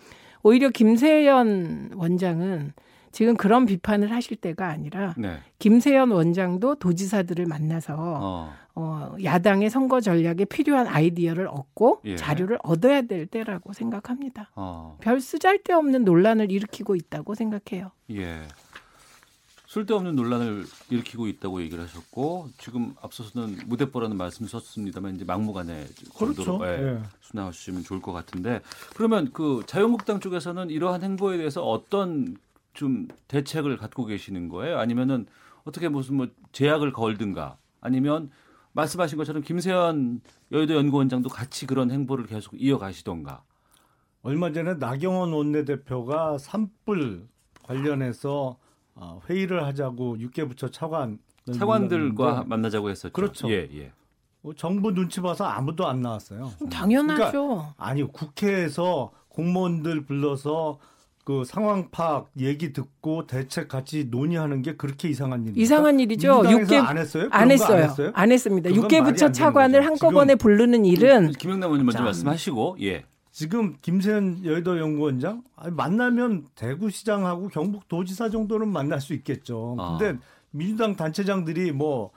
오히려 김세연 원장은 지금 그런 비판을 하실 때가 아니라 네. 김세연 원장도 도지사들을 만나서 어. 어, 야당의 선거 전략에 필요한 아이디어를 얻고 예. 자료를 얻어야 될 때라고 생각합니다. 어. 별 쓰잘데없는 논란을 일으키고 있다고 생각해요. 예. 쓸데없는 논란을 일으키고 있다고 얘기를 하셨고 지금 앞서서는 무대뽀라는 말씀 썼습니다만 이제 막무가내 정도로 그렇죠. 예, 예. 순화하시면 좋을 것 같은데 그러면 그 자유한국당 쪽에서는 이러한 행보에 대해서 어떤 좀 대책을 갖고 계시는 거예요? 아니면은 어떻게 무슨 뭐 제약을 걸든가 아니면 말씀하신 것처럼 김세현 여의도 연구원장도 같이 그런 행보를 계속 이어가시던가 얼마 전에 나경원 원내대표가 산불 관련해서 어, 회의를 하자고 육계부처 차관 차관들과 만나자고 했었죠. 그렇죠. 예, 예. 어, 정부 눈치 봐서 아무도 안 나왔어요. 당연하죠. 그러니까 아니 국회에서 공무원들 불러서 그 상황 파악 얘기 듣고 대책 같이 논의하는 게 그렇게 이상한 일입니까? 이상한 일이죠. 민주당에서 육개 안 했어요? 안 그런 거안 했어요. 했어요? 안 했습니다. 육개 부처 안 차관을. 한꺼번에 부르는 일은 김영남 의원님 먼저 자, 말씀하시고 예. 지금 김세현 여의도 연구원장 만나면 대구시장하고 경북도지사 정도는 만날 수 있겠죠. 아. 근데 민주당 단체장들이 뭐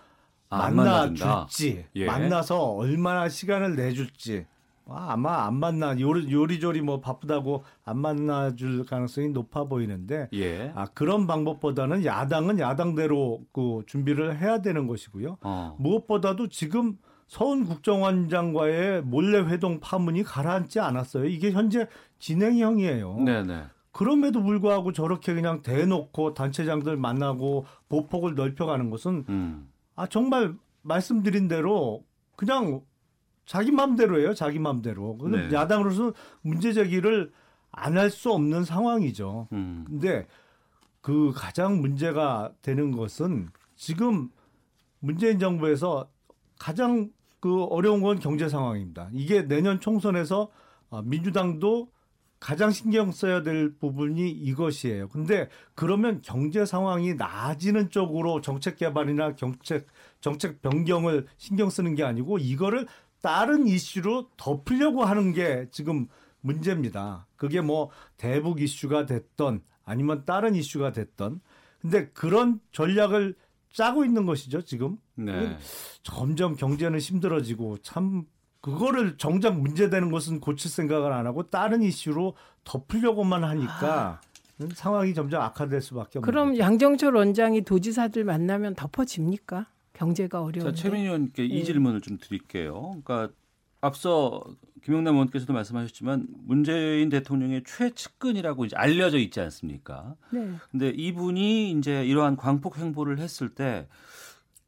아, 안 만나준다. 만나 줄지 예. 만나서 얼마나 시간을 내줄지 아, 아마 안 만나 요리, 요리조리 뭐 바쁘다고 안 만나줄 가능성이 높아 보이는데 예. 아, 그런 방법보다는 야당은 야당대로 그 준비를 해야 되는 것이고요. 어. 무엇보다도 지금 서훈 국정원장과의 몰래 회동 파문이 가라앉지 않았어요. 이게 현재 진행형이에요. 네네. 그럼에도 불구하고 저렇게 그냥 대놓고 단체장들 만나고 보폭을 넓혀가는 것은 음. 아 정말 말씀드린 대로 그냥 자기 맘대로예요. 자기 맘대로. 근데 네. 야당으로서 문제 제기를 안 할 수 없는 상황이죠. 음. 근데 그 가장 문제가 되는 것은 지금 문재인 정부에서 가장 그 어려운 건 경제 상황입니다. 이게 내년 총선에서 어, 민주당도 가장 신경 써야 될 부분이 이것이에요. 근데 그러면 경제 상황이 나아지는 쪽으로 정책 개발이나 정책 정책 변경을 신경 쓰는 게 아니고 이거를 다른 이슈로 덮으려고 하는 게 지금 문제입니다. 그게 뭐 대북 이슈가 됐던 아니면 다른 이슈가 됐던 근데 그런 전략을 짜고 있는 것이죠, 지금. 네. 점점 경제는 힘들어지고 참 그거를 정작 문제되는 것은 고칠 생각을 안 하고 다른 이슈로 덮으려고만 하니까 상황이 점점 악화될 수밖에 없는 그럼 양정철 원장이 도지사들 만나면 덮어집니까? 경제가 자, 어려운데. 최민희 의원께 이 예. 질문을 좀 드릴게요. 그러니까 앞서 김용남 의원께서도 말씀하셨지만 문재인 대통령의 최측근이라고 이제 알려져 있지 않습니까? 네. 근데 이분이 이제 이러한 광폭 행보를 했을 때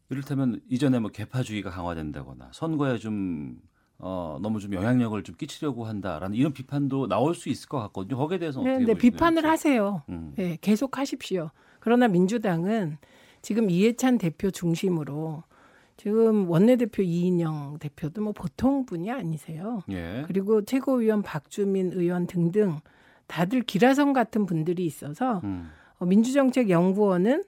이를테면 이전에 뭐 개파주의가 강화된다거나 선거에 좀 어, 너무 좀 영향력을 좀 끼치려고 한다라는 이런 비판도 나올 수 있을 것 같거든요. 거기에 대해서 네, 보시나요? 비판을 하세요. 음. 네, 계속 하십시오. 그러나 민주당은 지금 이해찬 대표 중심으로 지금 원내대표 이인영 대표도 뭐 보통 분이 아니세요. 예. 그리고 최고위원 박주민 의원 등등 다들 기라성 같은 분들이 있어서 음. 어, 민주정책연구원은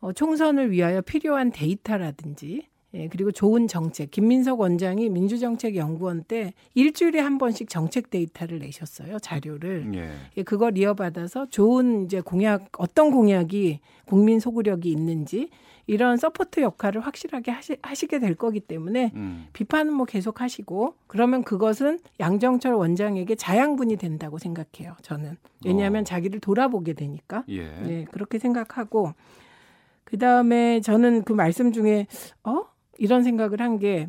어, 총선을 위하여 필요한 데이터라든지 예, 그리고 좋은 정책. 김민석 원장이 민주정책연구원 때 일주일에 한 번씩 정책 데이터를 내셨어요. 자료를. 예. 예, 그걸 이어받아서 좋은 이제 공약 어떤 공약이 국민 소구력이 있는지 이런 support 역할을 확실하게 하시, 하시 게 될 거기 때문에 음. 비판은 뭐 계속 하시고 그러면 그것은 양정철 원장에게 자양분이 된다고 생각해요. 저는 왜냐하면 어. 자기를 돌아보게 되니까. 예. 네, 그렇게 생각하고 그 다음에 저는 그 말씀 중에 어 이런 생각을 한 게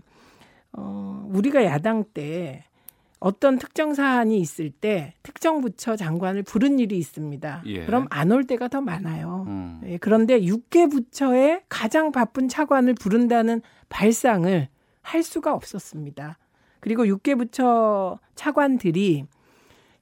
어, 우리가 야당 때 어떤 특정 사안이 있을 때 특정 부처 장관을 부른 일이 있습니다. 예. 그럼 안 올 때가 더 많아요. 음. 예, 그런데 6개 부처의 가장 바쁜 차관을 부른다는 발상을 할 수가 없었습니다. 그리고 6개 부처 차관들이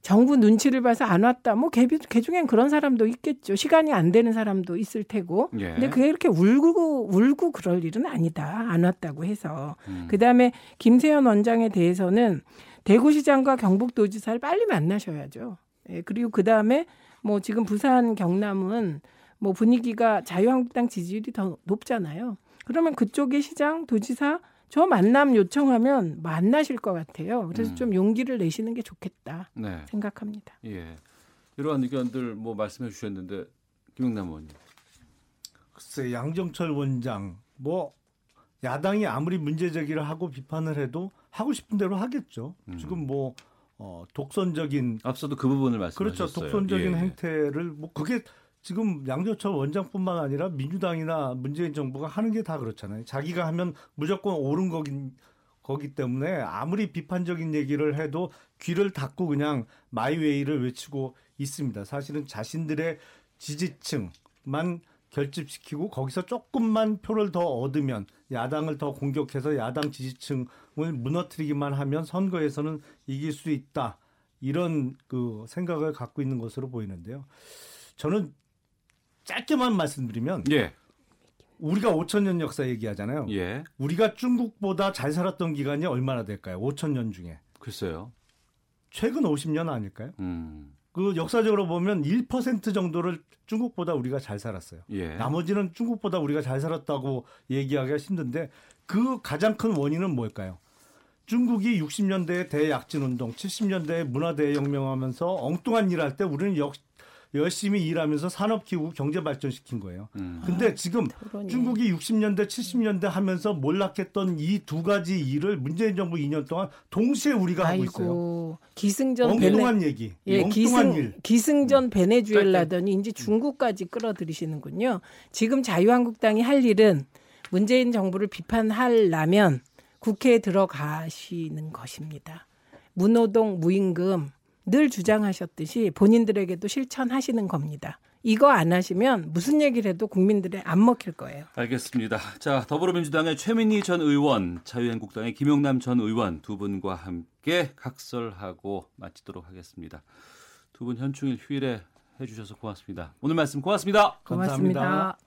정부 눈치를 봐서 안 왔다. 뭐 개, 개 중엔 그런 사람도 있겠죠. 시간이 안 되는 사람도 있을 테고. 예. 근데 그게 이렇게 울고 울고 그럴 일은 아니다. 안 왔다고 해서. 음. 그 다음에 김세현 원장에 대해서는 대구시장과 경북도지사를 빨리 만나셔야죠. 예, 그리고 그 다음에 뭐 지금 부산 경남은 뭐 분위기가 자유한국당 지지율이 더 높잖아요. 그러면 그쪽의 시장, 도지사 저 만남 요청하면 만나실 것 같아요. 그래서 음. 좀 용기를 내시는 게 좋겠다 네. 생각합니다. 예. 이러한 의견들 뭐 말씀해 주셨는데 김영남 의원님. 글쎄 양정철 원장 뭐 야당이 아무리 문제 제기를 하고 비판을 해도 하고 싶은 대로 하겠죠. 음. 지금 뭐 어, 독선적인 앞서도 그 부분을 말씀하셨어요. 그렇죠. 독선적인 예, 예. 행태를 뭐 그게 지금 양정철 원장뿐만 아니라 민주당이나 문재인 정부가 하는 게 다 그렇잖아요. 자기가 하면 무조건 옳은 거긴 거기 때문에 아무리 비판적인 얘기를 해도 귀를 닫고 그냥 마이웨이를 외치고 있습니다. 사실은 자신들의 지지층만 결집시키고 거기서 조금만 표를 더 얻으면 야당을 더 공격해서 야당 지지층을 무너뜨리기만 하면 선거에서는 이길 수 있다. 이런 그 생각을 갖고 있는 것으로 보이는데요. 저는 짧게만 말씀드리면 예. 우리가 5천 년 역사 얘기하잖아요. 예. 우리가 중국보다 잘 살았던 기간이 얼마나 될까요? 5천 년 중에. 글쎄요. 최근 50년 아닐까요? 음. 그 역사적으로 보면 1% 정도를 중국보다 우리가 잘 살았어요. 예. 나머지는 중국보다 우리가 잘 살았다고 얘기하기가 힘든데 그 가장 큰 원인은 뭘까요? 중국이 60년대에 대약진 운동, 70년대에 문화 대혁명하면서 엉뚱한 일할 때 우리는 역, 열심히 일하면서 산업 키우고 경제 발전시킨 거예요. 음. 근데 지금 토론이. 중국이 60년대, 70년대 하면서 몰락했던 이 두 가지 일을 문재인 정부 2년 동안 동시에 우리가 하고 있어요. 아이고 기승전 베네 엉뚱한 얘기, 예, 엉뚱한 기승, 일. 음. 기승전 베네수엘라더니 이제 중국까지 끌어들이시는군요. 지금 자유한국당이 할 일은 문재인 정부를 비판하려면 국회에 들어가시는 것입니다. 무노동, 무임금 늘 주장하셨듯이 본인들에게도 실천하시는 겁니다. 이거 안 하시면 무슨 얘기를 해도 국민들의 안 먹힐 거예요. 알겠습니다. 자, 더불어민주당의 최민희 전 의원, 자유한국당의 김용남 전 의원 두 분과 함께 각설하고 마치도록 하겠습니다. 두 분 현충일 휴일에 해주셔서 고맙습니다. 오늘 말씀 고맙습니다. 고맙습니다.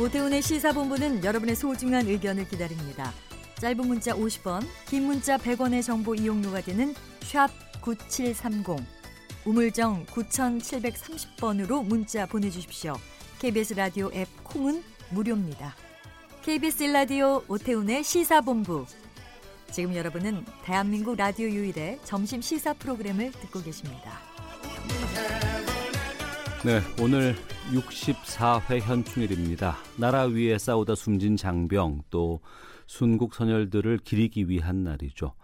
오태훈의 시사본부는 여러분의 소중한 의견을 기다립니다. 짧은 문자 50원, 긴 문자 100원의 정보 이용료가 되는 샵 9730, 우물정 9730번으로 문자 보내주십시오. KBS 라디오 앱 콩은 무료입니다. KBS 라디오 오태훈의 시사본부. 지금 여러분은 대한민국 라디오 유일의 점심 시사 프로그램을 듣고 계십니다. 네, 오늘 64회 현충일입니다. 나라 위에 싸우다 숨진 장병 또 순국 선열들을 기리기 위한 날이죠.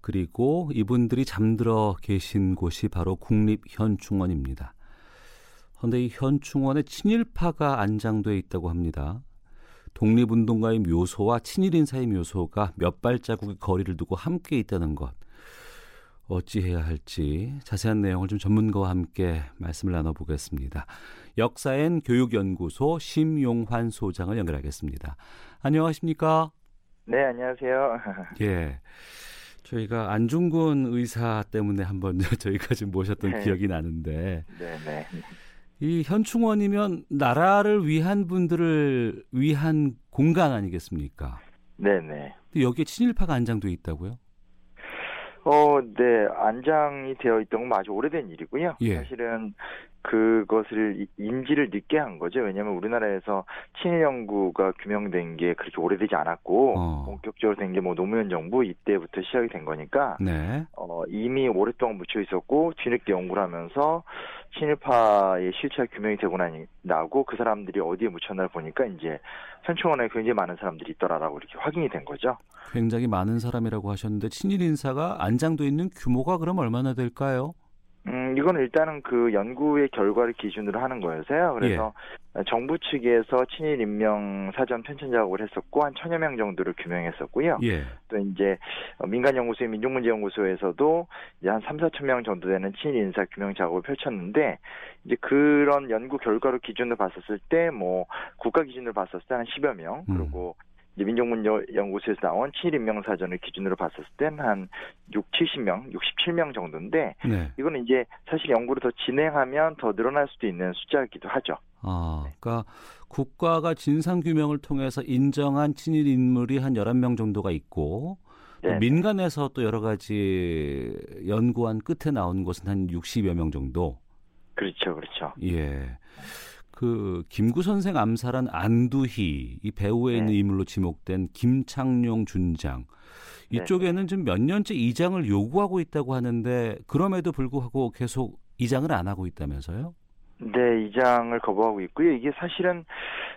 그리고 이분들이 잠들어 계신 곳이 바로 국립현충원입니다. 그런데 이 현충원에 친일파가 안장돼 있다고 합니다. 독립운동가의 묘소와 친일인사의 묘소가 몇 발자국의 거리를 두고 함께 있다는 것. 어찌해야 할지 자세한 내용을 좀 전문가와 함께 말씀을 나눠보겠습니다. 역사엔 교육연구소 심용환 소장을 연결하겠습니다. 안녕하십니까? 네, 안녕하세요. [laughs] 예. 저희가 안중근 의사 때문에 한번 [laughs] 저희가 좀 모셨던 네. 기억이 나는데 네, 네. 이 현충원이면 나라를 위한 분들을 위한 공간 아니겠습니까? 네, 네. 여기에 친일파가 안장돼 있다고요? 어, 네, 안장이 되어 있던 건 아주 오래된 일이고요. 예. 사실은 그것을 이- 인지를 늦게 한 거죠. 왜냐하면 우리나라에서 친일 연구가 규명된 게 그렇게 오래되지 않았고 어. 본격적으로 된 게 뭐 노무현 정부 이때부터 시작이 된 거니까 네. 어, 이미 오랫동안 묻혀 있었고 뒤늦게 연구를 하면서 친일파의 실체가 규명이 되고 나니 나고 그 사람들이 어디에 묻혔나를 보니까 이제 현충원에 굉장히 많은 사람들이 있더라라고 이렇게 확인이 된 거죠. 굉장히 많은 사람이라고 하셨는데 친일 인사가 안장돼 있는 규모가 그럼 얼마나 될까요? 음, 이건 일단은 그 연구의 결과를 기준으로 하는 거여서요. 그래서 정부 측에서 친일 인명 사전 편찬 작업을 했었고 한 천여 명 정도를 규명했었고요. 예. 또 이제 민간 연구소의 민족문제 연구소에서도 이제 한 3, 4천 명 정도 되는 친일 인사 규명 작업을 펼쳤는데 이제 그런 연구 결과로 기준으로 봤었을 때 뭐 국가 기준으로 봤었을 때 한 10여 명 그리고 이제 민족문제연구소에서 나온 친일 인명 사전을 기준으로 봤었을 땐 한 6, 70명, 67명 정도인데 네. 이거는 이제 사실 연구를 더 진행하면 더 늘어날 수도 있는 숫자이기도 하죠. 아, 그러니까 국가가 진상 규명을 통해서 인정한 친일 인물이 한 11명 정도가 있고 또 네. 민간에서 또 여러 가지 연구한 끝에 나온 것은 한 60여 명 정도. 그렇죠. 그렇죠. 예. 그 김구 선생 암살한 안두희 이 배우에 있는 인물로 지목된 김창룡 준장 이쪽에는 지금 몇 년째 이장을 요구하고 있다고 하는데 그럼에도 불구하고 계속 이장을 안 하고 있다면서요? 네, 이장을 거부하고 있고요. 이게 사실은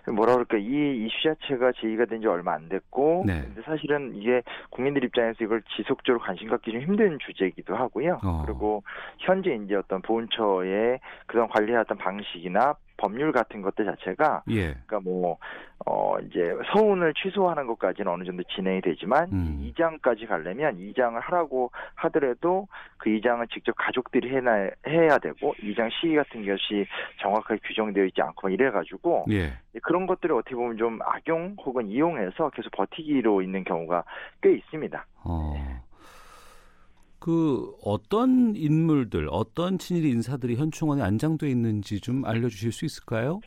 뭐라 그럴까 이 이슈 자체가 제기가 된 지 얼마 안 됐고, 네. 근데 사실은 이게 국민들 입장에서 이걸 지속적으로 관심 갖기 좀 힘든 주제이기도 하고요. 어. 그리고 현재 이제 어떤 보훈처의 그동안 관리해왔던 방식이나 법률 같은 것들 자체가 예. 그러니까 뭐 어 이제 서운을 취소하는 것까지는 어느 정도 진행이 되지만 음. 이장까지 가려면 이장을 하라고 하더라도 그 이장은 직접 가족들이 해나, 해야 되고 이장 시기 같은 것이 정확하게 규정되어 있지 않고 막 이래 가지고 예. 그런 것들을 어떻게 보면 좀 악용 혹은 이용해서 계속 버티기로 있는 경우가 꽤 있습니다. 어. 그 어떤 인물들, 어떤 친일 인사들이 현충원에 안장돼 있는지 좀 알려주실 수 있을까요?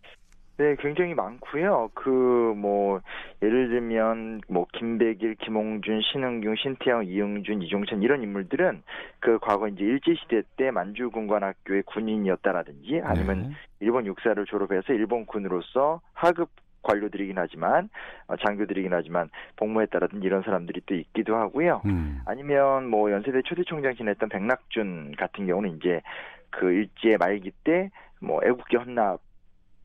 네, 굉장히 많고요. 그 뭐 예를 들면 뭐 김백일, 김홍준, 신흥균, 신태영, 이영준, 이종찬 이런 인물들은 그 과거 이제 일제 시대 때 만주군관학교의 군인이었다라든지 아니면 네. 일본 육사를 졸업해서 일본 군으로서 하급 관료들이긴 하지만 어, 장교들이긴 하지만 복무했다라든지 이런 사람들이 또 있기도 하고요. 음. 아니면 뭐 연세대 초대총장 지냈던 백낙준 같은 경우는 이제 그 일제 말기 때 뭐 애국계 헌납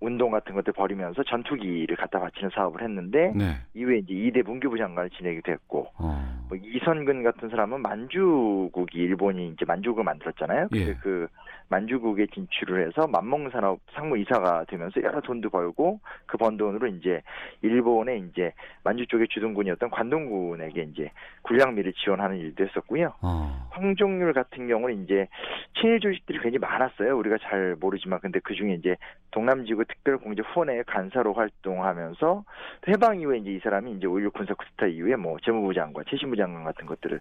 운동 같은 것들 벌이면서 전투기를 갖다 바치는 사업을 했는데 네. 이후에 이제 이대 문교부 장관을 지내기도 했고 어. 뭐 이선근 같은 사람은 만주국이 일본이 이제 만주국을 만들었잖아요. 근데 예. 그 만주국에 진출을 해서 만몽산업 상무이사가 되면서 여러 돈도 벌고 그 번 돈으로 이제 일본의 이제 만주 쪽의 주둔군이었던 관동군에게 이제 군량미를 지원하는 일도 했었고요. 어. 황종률 같은 경우는 이제 친일 조직들이 굉장히 많았어요. 우리가 잘 모르지만 근데 그 중에 이제 동남지구 특별공제 후원회 간사로 활동하면서 해방 이후에 이제 이 사람이 이제 5.16 군사 쿠데타 이후에 뭐 재무부 장관, 최신부 장관 같은 것들을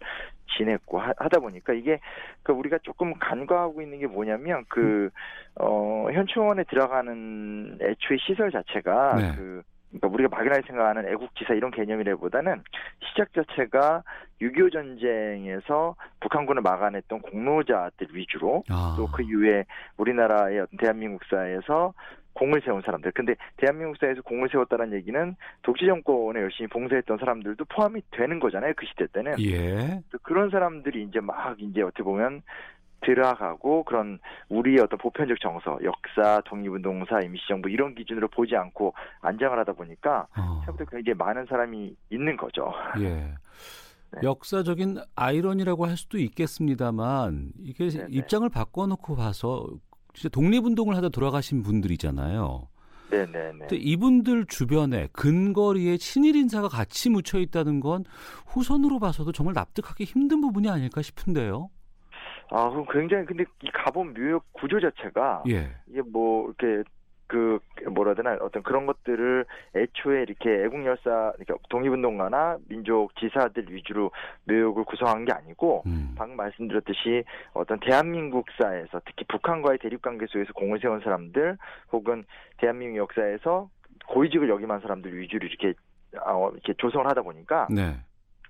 지냈고 하, 다 보니까 이게 그 우리가 조금 간과하고 있는 게 뭐냐면 그 어, 현충원에 들어가는 애초에 시설 자체가 네. 그 그러니까 우리가 막연하게 생각하는 애국지사 이런 개념이라보다는 시작 자체가 6.25 전쟁에서 북한군을 막아냈던 공로자들 위주로 아. 또그 이후에 우리나라의 어떤 대한민국사에서 공을 세운 사람들. 근데 대한민국사에서 공을 세웠다는 얘기는 독재 정권에 열심히 봉사했던 사람들도 포함이 되는 거잖아요. 그 시대 때는. 예. 또 그런 사람들이 이제 막 이제 어떻게 보면 들어가고 그런 우리의 어떤 보편적 정서, 역사, 독립운동사, 임시정부 이런 기준으로 보지 않고 안장을 하다 보니까 어. 생각보다 굉장히 많은 사람이 있는 거죠. 예. [laughs] 네. 역사적인 아이러니라고 할 수도 있겠습니다만 이게 입장을 바꿔놓고 봐서 진짜 독립운동을 하다 돌아가신 분들이잖아요. 네네네. 근데 이분들 주변에 근거리에 친일 인사가 같이 묻혀 있다는 건 후손으로 봐서도 정말 납득하기 힘든 부분이 아닐까 싶은데요. 아, 그럼 굉장히 근데 이 가본 묘역 구조 자체가 예. 이게 뭐 이렇게 그 뭐라 해야 되나 어떤 그런 것들을 애초에 이렇게 애국 열사 그러니까 독립운동가나 민족 지사들 위주로 묘역을 구성한 게 아니고 음. 방금 말씀드렸듯이 어떤 대한민국 사에서 특히 북한과의 대립 관계 속에서 공을 세운 사람들 혹은 대한민국 역사에서 고위직을 역임한 사람들 위주로 이렇게 어, 이렇게 조성을 하다 보니까 네.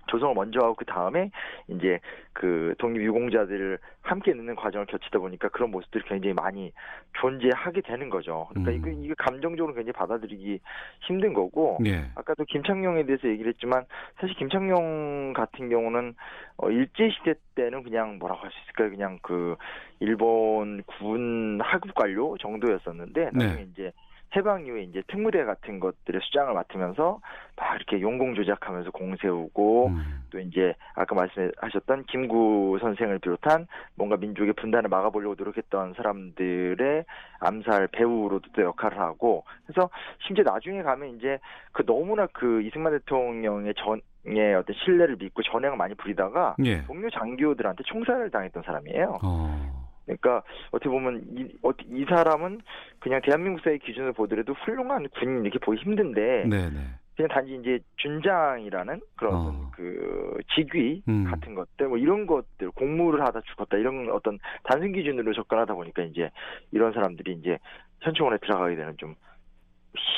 조성을 먼저 하고 그 다음에 이제 그 독립유공자들을 함께 넣는 과정을 거치다 보니까 그런 모습들이 굉장히 많이 존재하게 되는 거죠. 그러니까 음. 이거 이게 감정적으로 굉장히 받아들이기 힘든 거고 예. 아까도 김창룡에 대해서 얘기를 했지만 사실 김창룡 같은 경우는 어 일제 시대 때는 그냥 뭐라고 할 수 있을까요? 그냥 그 일본 군 하급 관료 정도였었는데 나중에 네. 이제 해방 이후에 이제 특무대 같은 것들의 수장을 맡으면서 막 이렇게 용공 조작하면서 공 세우고 또 이제 아까 말씀하셨던 김구 선생을 비롯한 뭔가 민족의 분단을 막아보려고 노력했던 사람들의 암살 배우로도 또 역할을 하고 그래서 심지어 나중에 가면 이제 그 너무나 그 이승만 대통령의 전의 어떤 신뢰를 믿고 전횡을 많이 부리다가 예. 동료 장교들한테 총살을 당했던 사람이에요. 어. 그러니까 어떻게 보면 이, 어, 이 사람은 그냥 대한민국 사회 기준으로 보더라도 훌륭한 군인 이렇게 보기 힘든데 네네. 그냥 단지 이제 준장이라는 그런 어. 그 직위 음. 같은 것들 뭐 이런 것들 공무를 하다 죽었다 이런 어떤 단순 기준으로 접근하다 보니까 이제 이런 사람들이 이제 현충원에 들어가게 되는 좀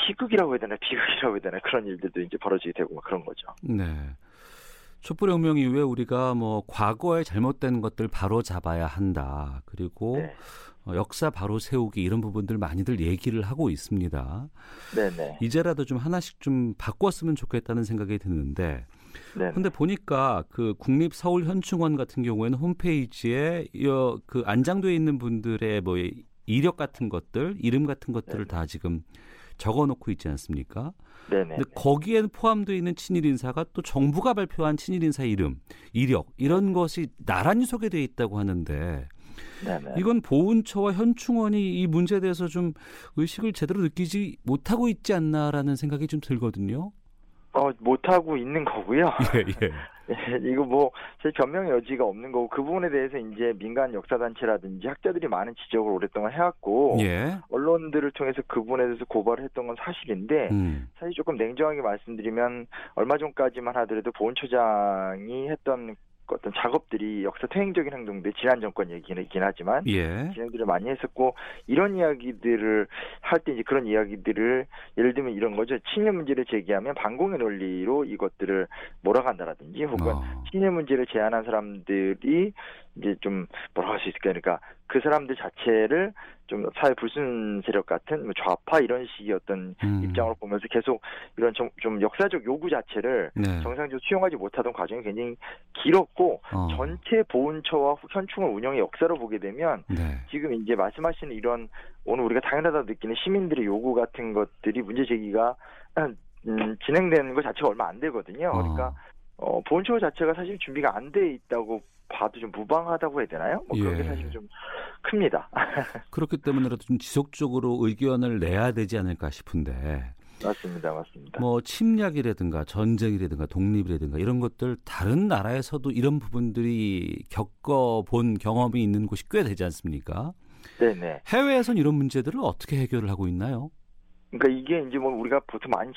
희극이라고 해야 되나 비극이라고 해야 되나 그런 일들도 이제 벌어지게 되고 막 그런 거죠. 네. 촛불혁명 이후에 우리가 뭐 과거에 잘못된 것들 바로 잡아야 한다. 그리고 네. 어, 역사 바로 세우기 이런 부분들 많이들 얘기를 하고 있습니다. 네네. 이제라도 좀 하나씩 좀 바꿨으면 좋겠다는 생각이 드는데 네. 근데 보니까 그 국립 서울 현충원 같은 경우에는 홈페이지에 여, 그 안장돼 있는 분들의 뭐 이력 같은 것들, 이름 같은 것들을 다 지금 적어 놓고 있지 않습니까? 네네. 근데 거기에 포함되어 있는 친일 인사가 또 정부가 발표한 친일 인사 이름, 이력 이런 것이 나란히 소개되어 있다고 하는데 네네. 이건 보훈처와 현충원이 이 문제에 대해서 좀 의식을 제대로 느끼지 못하고 있지 않나라는 생각이 좀 들거든요. 어, 못하고 있는 거고요. [laughs] 예, 예. 예, 이거 뭐, 제 변명의 여지가 없는 거고, 그 부분에 대해서 이제 민간 역사 단체라든지 학자들이 많은 지적을 오랫동안 해왔고, 예. 언론들을 통해서 그 부분에 대해서 고발을 했던 건 사실인데, 음. 사실 조금 냉정하게 말씀드리면, 얼마 전까지만 하더라도 보훈처장이 했던 어떤 작업들이 역사 퇴행적인 행동들 지난 정권 얘기긴 하지만 예. 진행들을 많이 했었고 이런 이야기들을 할 때 이제 그런 이야기들을 예를 들면 이런 거죠 친일 문제를 제기하면 반공의 논리로 이것들을 몰아간다라든지 혹은 어. 친일 문제를 제안한 사람들이 이제 좀 뭐라고 할 수 있을까 그러니까 그 사람들 자체를 좀 사회 불순 세력 같은 뭐 좌파 이런 식의 어떤 음. 입장으로 보면서 계속 이런 좀, 좀 역사적 요구 자체를 네. 정상적으로 수용하지 못하던 과정이 굉장히 길었고 어. 전체 보훈처와 현충원 운영의 역사를 보게 되면 네. 지금 이제 말씀하시는 이런 오늘 우리가 당연하다 느끼는 시민들의 요구 같은 것들이 문제 제기가 [clears throat] 음, 진행되는 것 자체가 얼마 안 되거든요. 그러니까 어, 보훈처 자체가 사실 준비가 안 돼 있다고 봐도 좀 무방하다고 해야 되나요? 뭐 그런 게 예. 사실 좀 큽니다. [laughs] 그렇기 때문에라도 좀 지속적으로 의견을 내야 되지 않을까 싶은데 맞습니다, 맞습니다. 뭐 침략이라든가 전쟁이라든가 독립이라든가 이런 것들 다른 나라에서도 이런 부분들이 겪어본 경험이 있는 곳이 꽤 되지 않습니까? 네네. 해외에선 이런 문제들을 어떻게 해결을 하고 있나요? 그러니까 이게 이제 뭐 우리가 보통 많이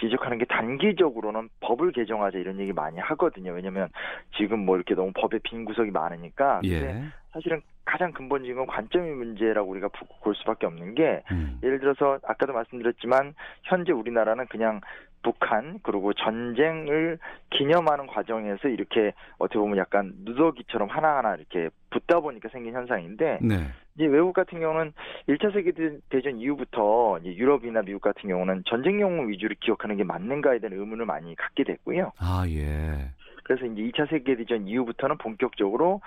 지, 지적하는 게 단기적으로는 법을 개정하자 이런 얘기 많이 하거든요. 왜냐면 지금 뭐 이렇게 너무 법에 빈 구석이 많으니까. 예. 사실은 가장 근본적인 건 관점의 문제라고 우리가 부- 볼 수밖에 없는 게 음. 예를 들어서 아까도 말씀드렸지만 현재 우리나라는 그냥 북한 그리고 전쟁을 기념하는 과정에서 이렇게 어떻게 보면 약간 누더기처럼 하나하나 이렇게 붙다 보니까 생긴 현상인데 네. 이제 외국 같은 경우는 1차 세계 대전 이후부터 이제 유럽이나 미국 같은 경우는 전쟁 영웅 위주로 기억하는 게 맞는가에 대한 의문을 많이 갖게 됐고요. 아, 예. 그래서 이제 2차 세계 대전 이후부터는 본격적으로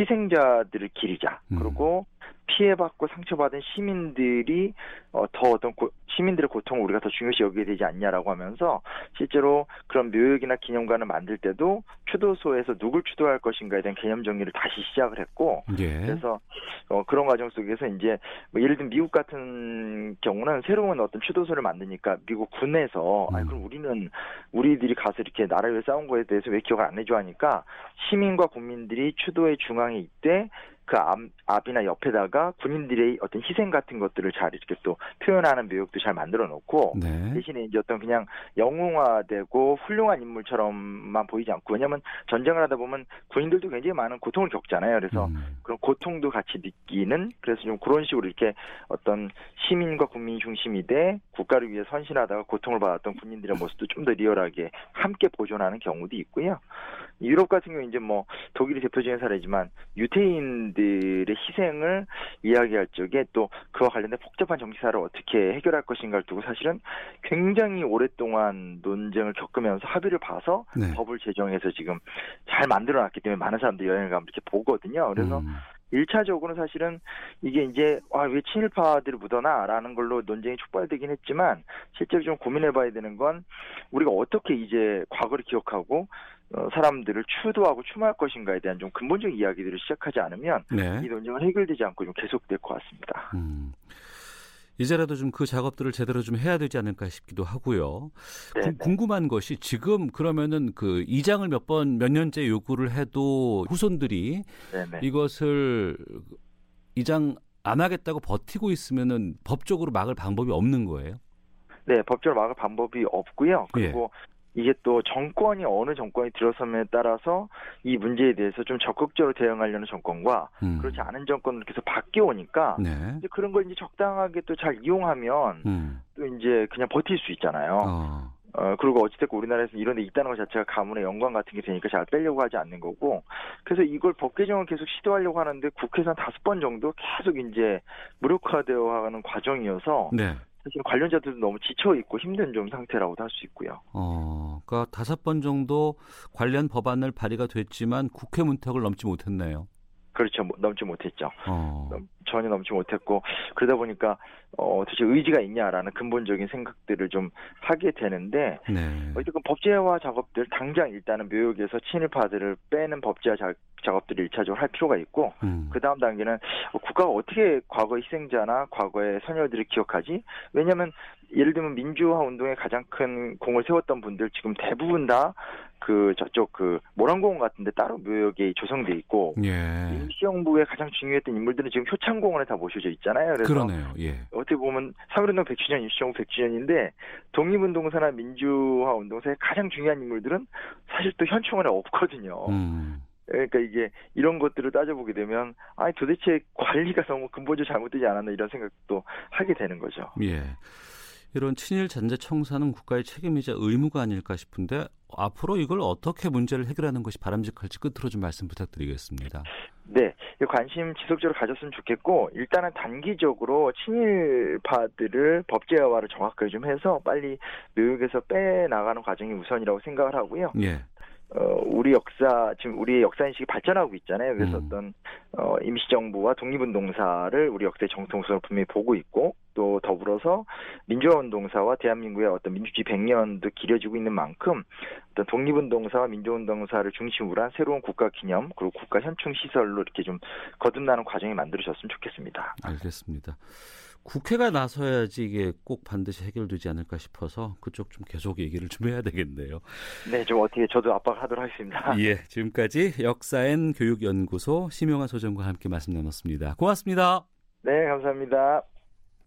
희생자들을 기리자. 음. 그리고 피해받고 상처받은 시민들이 어, 더 어떤 고- 시민들의 고통을 우리가 더 중요시 여기게 되지 않냐라고 하면서 실제로 그런 묘역이나 기념관을 만들 때도 추도소에서 누굴 추도할 것인가에 대한 개념 정리를 다시 시작을 했고 예. 그래서 어, 그런 과정 속에서 이제 뭐 예를 들면 미국 같은 경우는 새로운 어떤 추도소를 만드니까 미국 군에서 아니 그럼 우리는 우리들이 가서 이렇게 나라 위해 싸운 거에 대해서 왜 기억을 안 해줘 하니까 시민과 국민들이 추도의 중앙에 있대 그 앞, 앞이나 옆에다가 군인들의 어떤 희생 같은 것들을 잘 이렇게 또 표현하는 묘역도 잘 만들어 놓고 네. 대신에 이제 어떤 그냥 영웅화되고 훌륭한 인물처럼만 보이지 않고 왜냐하면 전쟁을 하다 보면 군인들도 굉장히 많은 고통을 겪잖아요. 그래서 음. 그런 고통도 같이 느끼는 그래서 좀 그런 식으로 이렇게 어떤 시민과 국민이 중심이 돼 국가를 위해 선신하다가 고통을 받았던 군인들의 모습도 좀 더 리얼하게 함께 보존하는 경우도 있고요. 유럽 같은 경우 이제 뭐 독일이 대표적인 사례지만 유태인들의 희생을 이야기할 적에 또 그와 관련된 복잡한 정치사를 어떻게 해결할 것인가를 두고 사실은 굉장히 오랫동안 논쟁을 겪으면서 합의를 봐서 네. 법을 제정해서 지금 잘 만들어놨기 때문에 많은 사람들이 여행을 가면 이렇게 보거든요. 그래서 음. 일차적으로는 사실은 이게 이제 아, 왜 친일파들을 묻어나라는 걸로 논쟁이 촉발되긴 했지만 실제로 좀 고민해봐야 되는 건 우리가 어떻게 이제 과거를 기억하고 어, 사람들을 추도하고 추모할 것인가에 대한 좀 근본적인 이야기들을 시작하지 않으면 네. 이 논쟁은 해결되지 않고 좀 계속될 것 같습니다. 음. 이제라도 좀 그 작업들을 제대로 좀 해야 되지 않을까 싶기도 하고요. 네, 구- 궁금한 것이 지금 그러면은 그 이장을 몇 번 몇 년째 요구를 해도 후손들이 네네. 이것을 이장 안 하겠다고 버티고 있으면은 법적으로 막을 방법이 없는 거예요. 네, 법적으로 막을 방법이 없고요. 그리고 이게 또 정권이 어느 정권이 들어섬에 따라서 이 문제에 대해서 좀 적극적으로 대응하려는 정권과 음. 그렇지 않은 정권으로 계속 바뀌어 오니까 네. 이제 그런 걸 이제 적당하게 또 잘 이용하면 음. 또 이제 그냥 버틸 수 있잖아요. 어. 어, 그리고 어찌됐건 우리나라에서 이런 데 있다는 것 자체가 가문의 영광 같은 게 되니까 잘 빼려고 하지 않는 거고, 그래서 이걸 법 개정을 계속 시도하려고 하는데 국회에서 한 다섯 번 정도 계속 이제 무력화되어 가는 과정이어서, 네. 사실 관련자들도 너무 지쳐 있고 힘든 좀 상태라고도 할 수 있고요. 어, 그러니까 다섯 번 정도 관련 법안을 발의가 됐지만 국회 문턱을 넘지 못했네요. 그렇죠. 뭐, 넘지 못했죠. 어. 넘- 전혀 넘지 못했고 그러다 보니까 어, 도대체 의지가 있냐라는 근본적인 생각들을 좀 하게 되는데 네. 어쨌든 법제화 작업들 당장 일단은 묘역에서 친일파들을 빼는 법제화 자, 작업들을 일차적으로 할 필요가 있고 음. 그 다음 단계는 국가가 어떻게 과거의 희생자나 과거의 선열들을 기억하지? 왜냐하면 예를 들면 민주화 운동에 가장 큰 공을 세웠던 분들 지금 대부분 다 그 저쪽 그 모란공원 같은데 따로 묘역에 조성돼 있고 예. 임시정부의 가장 중요했던 인물들은 지금 효창공원에 다 모셔져 있잖아요. 그래서 그러네요. 예. 어떻게 보면 3.1운동 100주년, 임시정부 100주년인데 독립운동사나 민주화 운동사의 가장 중요한 인물들은 사실 또 현충원에 없거든요. 음. 그러니까 이게 이런 것들을 따져보게 되면 아니 도대체 관리가 너무 근본적으로 잘못되지 않았나 이런 생각도 하게 되는 거죠. 예. 이런 친일 잔재 청사는 국가의 책임이자 의무가 아닐까 싶은데 앞으로 이걸 어떻게 문제를 해결하는 것이 바람직할지 끝으로 좀 말씀 부탁드리겠습니다. 네, 이 관심 지속적으로 가졌으면 좋겠고 일단은 단기적으로 친일파들을 법제화를 정확하게 좀 해서 빨리 묘역에서 빼 나가는 과정이 우선이라고 생각을 하고요. 예. 어, 우리 역사, 지금 우리의 역사 인식이 발전하고 있잖아요. 그래서 음. 어떤, 어, 임시정부와 독립운동사를 우리 역사의 정통성으로 분명히 보고 있고, 또 더불어서 민주화운동사와 대한민국의 어떤 민주주의 100년도 길어지고 있는 만큼, 어떤 독립운동사와 민주운동사를 중심으로 한 새로운 국가 기념, 그리고 국가 현충 시설로 이렇게 좀 거듭나는 과정이 만들어졌으면 좋겠습니다. 알겠습니다. 국회가 나서야지 이게 꼭 반드시 해결되지 않을까 싶어서 그쪽 좀 계속 얘기를 좀 해야 되겠네요. 네, 좀 어떻게 저도 압박을 하도록 하겠습니다. [laughs] 예, 지금까지 역사엔 교육연구소 심영아 소장과 함께 말씀 나눴습니다. 고맙습니다. 네, 감사합니다.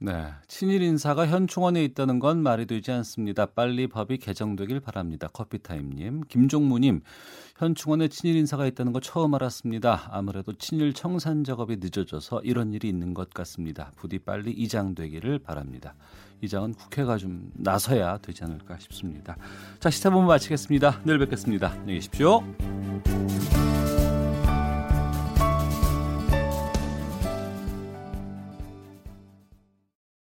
네, 친일 인사가 현충원에 있다는 건 말이 되지 않습니다. 빨리 법이 개정되길 바랍니다. 커피타임님, 김종무님, 현충원에 친일 인사가 있다는 거 처음 알았습니다. 아무래도 친일 청산 작업이 늦어져서 이런 일이 있는 것 같습니다. 부디 빨리 이장되기를 바랍니다. 이장은 국회가 좀 나서야 되지 않을까 싶습니다. 자, 시사본부 마치겠습니다. 내일 뵙겠습니다. 안녕히 계십시오.